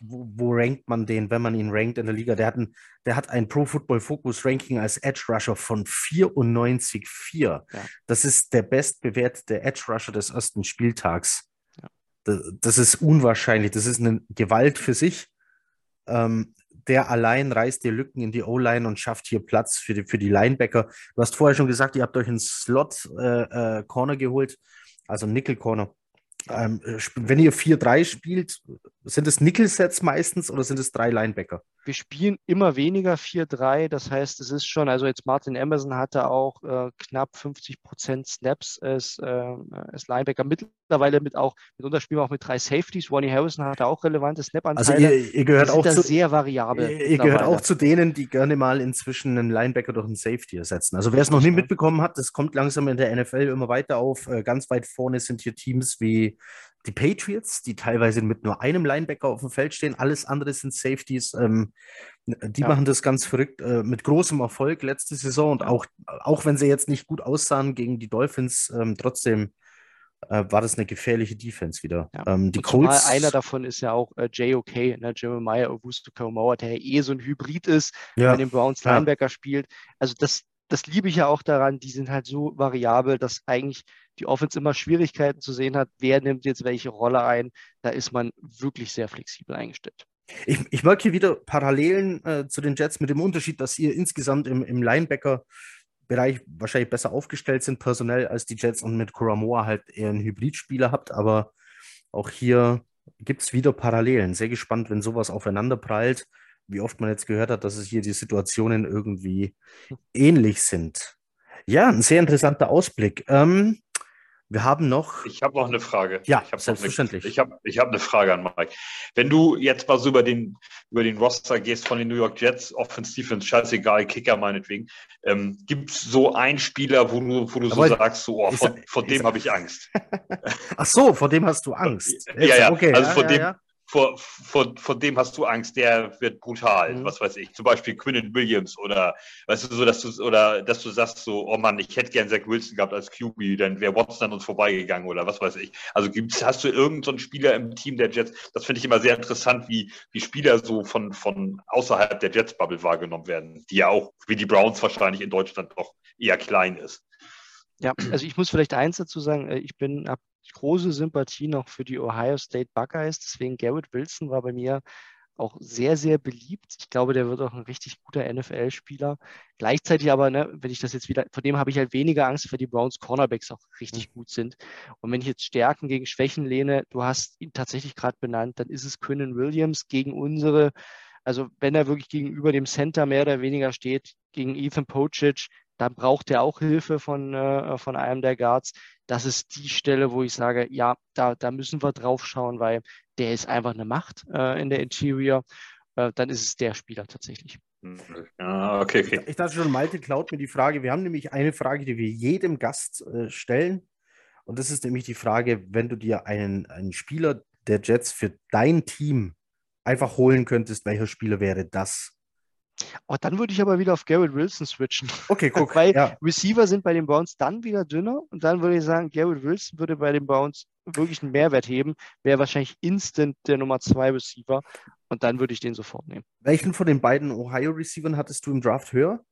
S1: wo, wo, rankt man den, wenn man ihn rankt in der Liga? Der hat ein, der hat ein Pro Football Focus Ranking als Edge Rusher von 94,4. Ja. Das ist der bestbewertete Edge Rusher des ersten Spieltags. Das, das, ist unwahrscheinlich. Das ist eine Gewalt für sich. Ähm, der allein reißt dir Lücken in die O-Line und schafft hier Platz für die, für die Linebacker. Du hast vorher schon gesagt, ihr habt euch einen Slot-Corner äh, äh, geholt, also Nickel-Corner. Ähm, wenn ihr 4-3 spielt, sind es Nickel-Sets meistens oder sind es drei Linebacker?
S2: Wir spielen immer weniger 4-3. Das heißt, es ist schon, also jetzt Martin Emerson hatte auch äh, knapp 50 Prozent Snaps als, äh, als Linebacker. Mittlerweile mit auch, mitunter spielen wir auch mit drei Safeties. Ronnie Harrison hatte auch relevante Snap-Anteile.
S1: Also ihr, ihr gehört auch
S2: zu, sehr variabel.
S1: Ihr, ihr gehört auch zu denen, die gerne mal inzwischen einen Linebacker durch einen Safety ersetzen. Also wer es noch nie mitbekommen hat, das kommt langsam in der NFL immer weiter auf. Äh, ganz weit vorne sind hier Teams wie die Patriots, die teilweise mit nur einem Linebacker auf dem Feld stehen, alles andere sind Safeties. Ähm, die ja. machen das ganz verrückt äh, mit großem Erfolg letzte Saison und auch, auch wenn sie jetzt nicht gut aussahen gegen die Dolphins, ähm, trotzdem äh, war das eine gefährliche Defense wieder.
S2: Ja. Ähm, die Colts, einer davon ist ja auch äh, JOK, ne, Jeremiah Kaumoa, der eh so ein Hybrid ist, ja. der den Browns Linebacker spielt. Also das, das liebe ich ja auch daran, die sind halt so variabel, dass eigentlich die Offense immer Schwierigkeiten zu sehen hat, wer nimmt jetzt welche Rolle ein. Da ist man wirklich sehr flexibel eingestellt.
S1: Ich, ich merke hier wieder Parallelen äh, zu den Jets mit dem Unterschied, dass ihr insgesamt im, im Linebacker-Bereich wahrscheinlich besser aufgestellt sind, personell als die Jets und mit Kuramoa halt eher einen Hybridspieler habt. Aber auch hier gibt es wieder Parallelen. Sehr gespannt, wenn sowas aufeinander prallt wie oft man jetzt gehört hat, dass es hier die Situationen irgendwie ähnlich sind. Ja, ein sehr interessanter Ausblick. Ähm, wir haben noch.
S3: Ich habe noch eine Frage.
S1: Ja,
S3: ich
S1: selbstverständlich.
S3: Eine, ich habe ich hab eine Frage an Mike. Wenn du jetzt mal so über den, über den Roster gehst von den New York Jets, Offense, Defense, scheißegal, Kicker meinetwegen, ähm, gibt es so einen Spieler, wo du, wo du so sagst, so, oh, vor, dem habe ich Angst?
S1: Ach so, vor dem hast du Angst.
S3: ja, ja, okay. also ja, vor ja, dem, ja vor, vor, vor dem hast du Angst, der wird brutal, mhm. was weiß ich. Zum Beispiel Quinnen Williams oder weißt du, so, dass du oder dass du sagst so, oh Mann, ich hätte gern Zach Wilson gehabt als QB, dann wäre Watson an uns vorbeigegangen oder was weiß ich. Also gibt's, hast du irgendeinen so Spieler im Team der Jets? Das finde ich immer sehr interessant, wie, wie Spieler so von, von außerhalb der Jets-Bubble wahrgenommen werden, die ja auch, wie die Browns wahrscheinlich in Deutschland doch eher klein ist.
S2: Ja, also ich muss vielleicht eins dazu sagen, äh, ich bin, habe große Sympathie noch für die Ohio State Buckeyes. Deswegen Garrett Wilson war bei mir auch sehr, sehr beliebt. Ich glaube, der wird auch ein richtig guter NFL-Spieler. Gleichzeitig aber, ne, wenn ich das jetzt wieder, von dem habe ich halt weniger Angst, weil die Browns Cornerbacks auch richtig mhm. gut sind. Und wenn ich jetzt Stärken gegen Schwächen lehne, du hast ihn tatsächlich gerade benannt, dann ist es Quinnen Williams gegen unsere, also wenn er wirklich gegenüber dem Center mehr oder weniger steht, gegen Ethan Pocic, dann braucht er auch Hilfe von, äh, von einem der Guards. Das ist die Stelle, wo ich sage, ja, da, da müssen wir drauf schauen, weil der ist einfach eine Macht äh, in der Interior. Äh, dann ist es der Spieler tatsächlich.
S1: Ja, okay, okay. Ich, ich dachte schon, Malte klaut mir die Frage. Wir haben nämlich eine Frage, die wir jedem Gast äh, stellen. Und das ist nämlich die Frage, wenn du dir einen, einen Spieler der Jets für dein Team einfach holen könntest, welcher Spieler wäre das?
S2: Oh, dann würde ich aber wieder auf Garrett Wilson switchen.
S1: Okay, guck.
S2: Weil ja. Receiver sind bei den Browns dann wieder dünner und dann würde ich sagen, Garrett Wilson würde bei den Browns wirklich einen Mehrwert heben, wäre wahrscheinlich instant der Nummer 2 Receiver und dann würde ich den sofort nehmen.
S1: Welchen von den beiden Ohio-Receivern hattest du im Draft höher?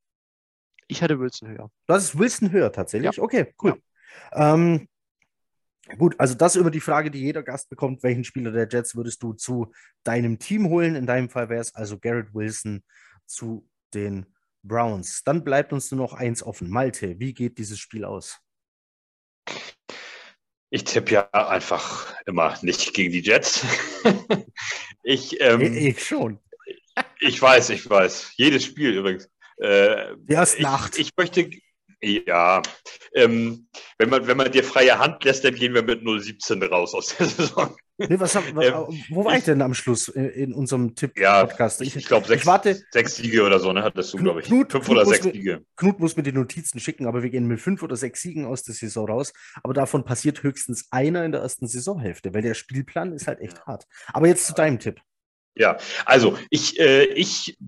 S2: Ich hatte Wilson höher.
S1: Du hast Wilson höher tatsächlich? Ja. Okay, cool. Ja. Ähm, Gut, also das über die Frage, die jeder Gast bekommt, welchen Spieler der Jets würdest du zu deinem Team holen? In deinem Fall wäre es also Garrett Wilson zu den Browns. Dann bleibt uns nur noch eins offen. Malte, wie geht dieses Spiel aus?
S3: Ich tippe ja einfach immer nicht gegen die Jets.
S1: ich, ähm, ich schon.
S3: Ich weiß, ich weiß. Jedes Spiel übrigens.
S1: Äh, Erst Nacht.
S3: Ich, ich möchte, ja, ähm, wenn, man, wenn man dir freie Hand lässt, dann gehen wir mit 0,17 raus aus der Saison.
S1: Nee, was, was, ähm, wo war ich denn am Schluss in, in unserem Tipp-Podcast?
S3: Ja, ich, ich glaube, sechs, sechs Siege oder so, ne? Hattest du, glaube ich.
S1: Knut, fünf Knut oder sechs Siege. Knut muss mir die Notizen schicken, aber wir gehen mit fünf oder sechs Siegen aus der Saison raus. Aber davon passiert höchstens einer in der ersten Saisonhälfte, weil der Spielplan ist halt echt hart. Aber jetzt zu deinem Tipp.
S3: Ja, also ich, äh, ich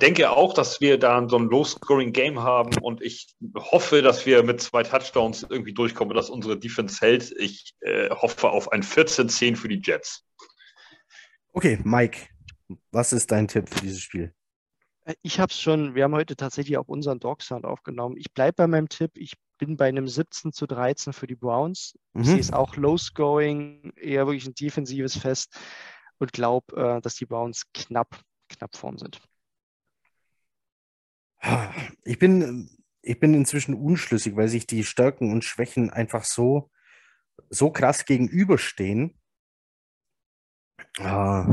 S3: denke auch, dass wir da so ein Low-Scoring-Game haben und ich hoffe, dass wir mit zwei Touchdowns irgendwie durchkommen, dass unsere Defense hält. Ich äh, hoffe auf ein 14-10 für die Jets.
S1: Okay, Mike, was ist dein Tipp für dieses Spiel?
S2: Äh, ich habe es schon, wir haben heute tatsächlich auch unseren Dog Sound aufgenommen. Ich bleibe bei meinem Tipp. Ich bin bei einem 17 zu 13 für die Browns. Mhm. Ich sehe es auch low-scoring, eher wirklich ein defensives Fest und glaube, äh, dass die Browns knapp, knapp vorn sind.
S1: Ich bin, ich bin inzwischen unschlüssig, weil sich die Stärken und Schwächen einfach so, so krass gegenüberstehen. Ah.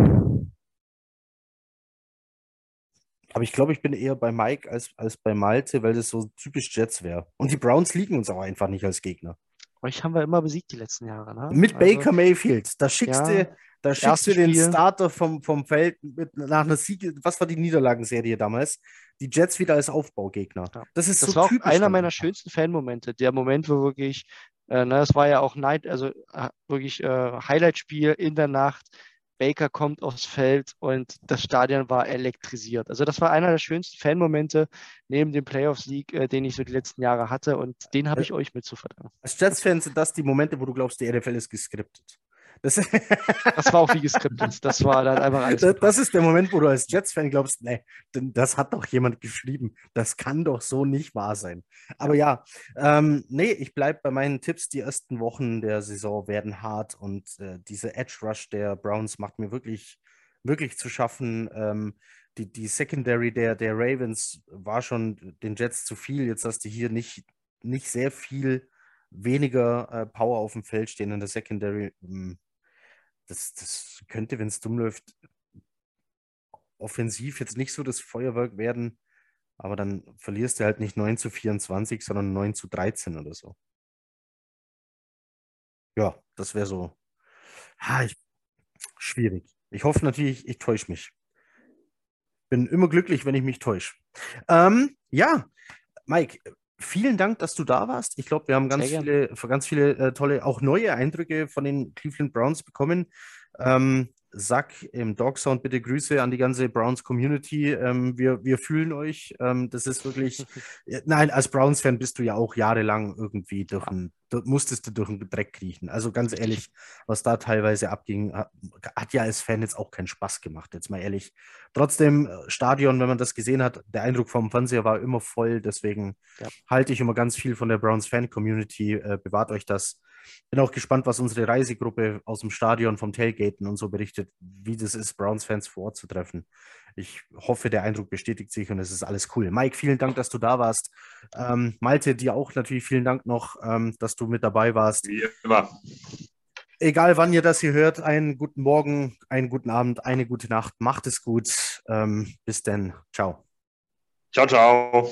S1: Aber ich glaube, ich bin eher bei Mike als, als bei Malte, weil das so typisch Jets wäre. Und die Browns liegen uns auch einfach nicht als Gegner.
S2: Euch haben wir immer besiegt die letzten Jahre. Ne?
S1: Mit also, Baker Mayfield. Da schickst ja, du, da schickst du den
S2: Spiel.
S1: Starter vom, vom Feld mit, nach einer Sieg. Was war die Niederlagenserie damals? Die Jets wieder als Aufbaugegner.
S2: Ja.
S1: Das ist
S2: das
S1: so
S2: war
S1: typisch.
S2: einer
S1: dann.
S2: meiner schönsten Fanmomente. Der Moment, wo wirklich, äh, ne, es war ja auch Night, also äh, wirklich äh, Highlight-Spiel in der Nacht. Baker kommt aufs Feld und das Stadion war elektrisiert. Also das war einer der schönsten Fanmomente neben dem Playoffs-Sieg, äh, den ich so die letzten Jahre hatte und den habe ich euch mit zu verdanken.
S1: Als Jets-Fan sind das die Momente, wo du glaubst, die NFL ist geskriptet. Das,
S2: Das war auch wie geskriptet. Das war dann einfach alles.
S1: das, das ist der Moment, wo du als Jets-Fan glaubst, nee, denn das hat doch jemand geschrieben. Das kann doch so nicht wahr sein. Aber ja, ähm, nee, ich bleibe bei meinen Tipps. Die ersten Wochen der Saison werden hart und äh, diese Edge-Rush der Browns macht mir wirklich, wirklich zu schaffen. Ähm, die, die Secondary der, der Ravens war schon den Jets zu viel. Jetzt hast du hier nicht, nicht sehr viel weniger äh, Power auf dem Feld stehen in der Secondary. Ähm, das, das könnte, wenn es dumm läuft, offensiv jetzt nicht so das Feuerwerk werden, aber dann verlierst du halt nicht 9 zu 24, sondern 9 zu 13 oder so. Ja, das wäre so. Ha, ich, schwierig. Ich hoffe natürlich, ich täusche mich. Bin immer glücklich, wenn ich mich täusche. Ähm, ja, Mike, vielen Dank, dass du da warst. Ich glaube, wir haben ganz
S2: Sehr
S1: viele, ganz viele äh, tolle, auch neue Eindrücke von den Cleveland Browns bekommen. Ähm, sag im Dog Sound bitte Grüße an die ganze Browns Community. Ähm, wir, wir fühlen euch. Ähm, das ist wirklich. Ja, Nein, als Browns-Fan bist du ja auch jahrelang irgendwie durch ein, du, musstest du durch den Dreck kriechen. Also ganz ehrlich, was da teilweise abging, hat, hat ja als Fan jetzt auch keinen Spaß gemacht, jetzt mal ehrlich. Trotzdem, äh, Stadion, wenn man das gesehen hat, der Eindruck vom Fernseher war immer voll. Deswegen
S2: Ja.
S1: halte ich immer ganz viel von der Browns Fan-Community. Äh, bewahrt euch das. Bin auch gespannt, was unsere Reisegruppe aus dem Stadion vom Tailgaten und so berichtet, wie das ist, Browns-Fans vor Ort zu treffen. Ich hoffe, der Eindruck bestätigt sich und es ist alles cool. Mike, vielen Dank, dass du da warst. Ähm, Malte, dir auch natürlich vielen Dank noch, ähm, dass du mit dabei warst.
S3: Wie immer.
S1: Egal wann ihr das hier hört, einen guten Morgen, einen guten Abend, eine gute Nacht. Macht es gut. Ähm, bis denn. Ciao.
S3: Ciao, ciao.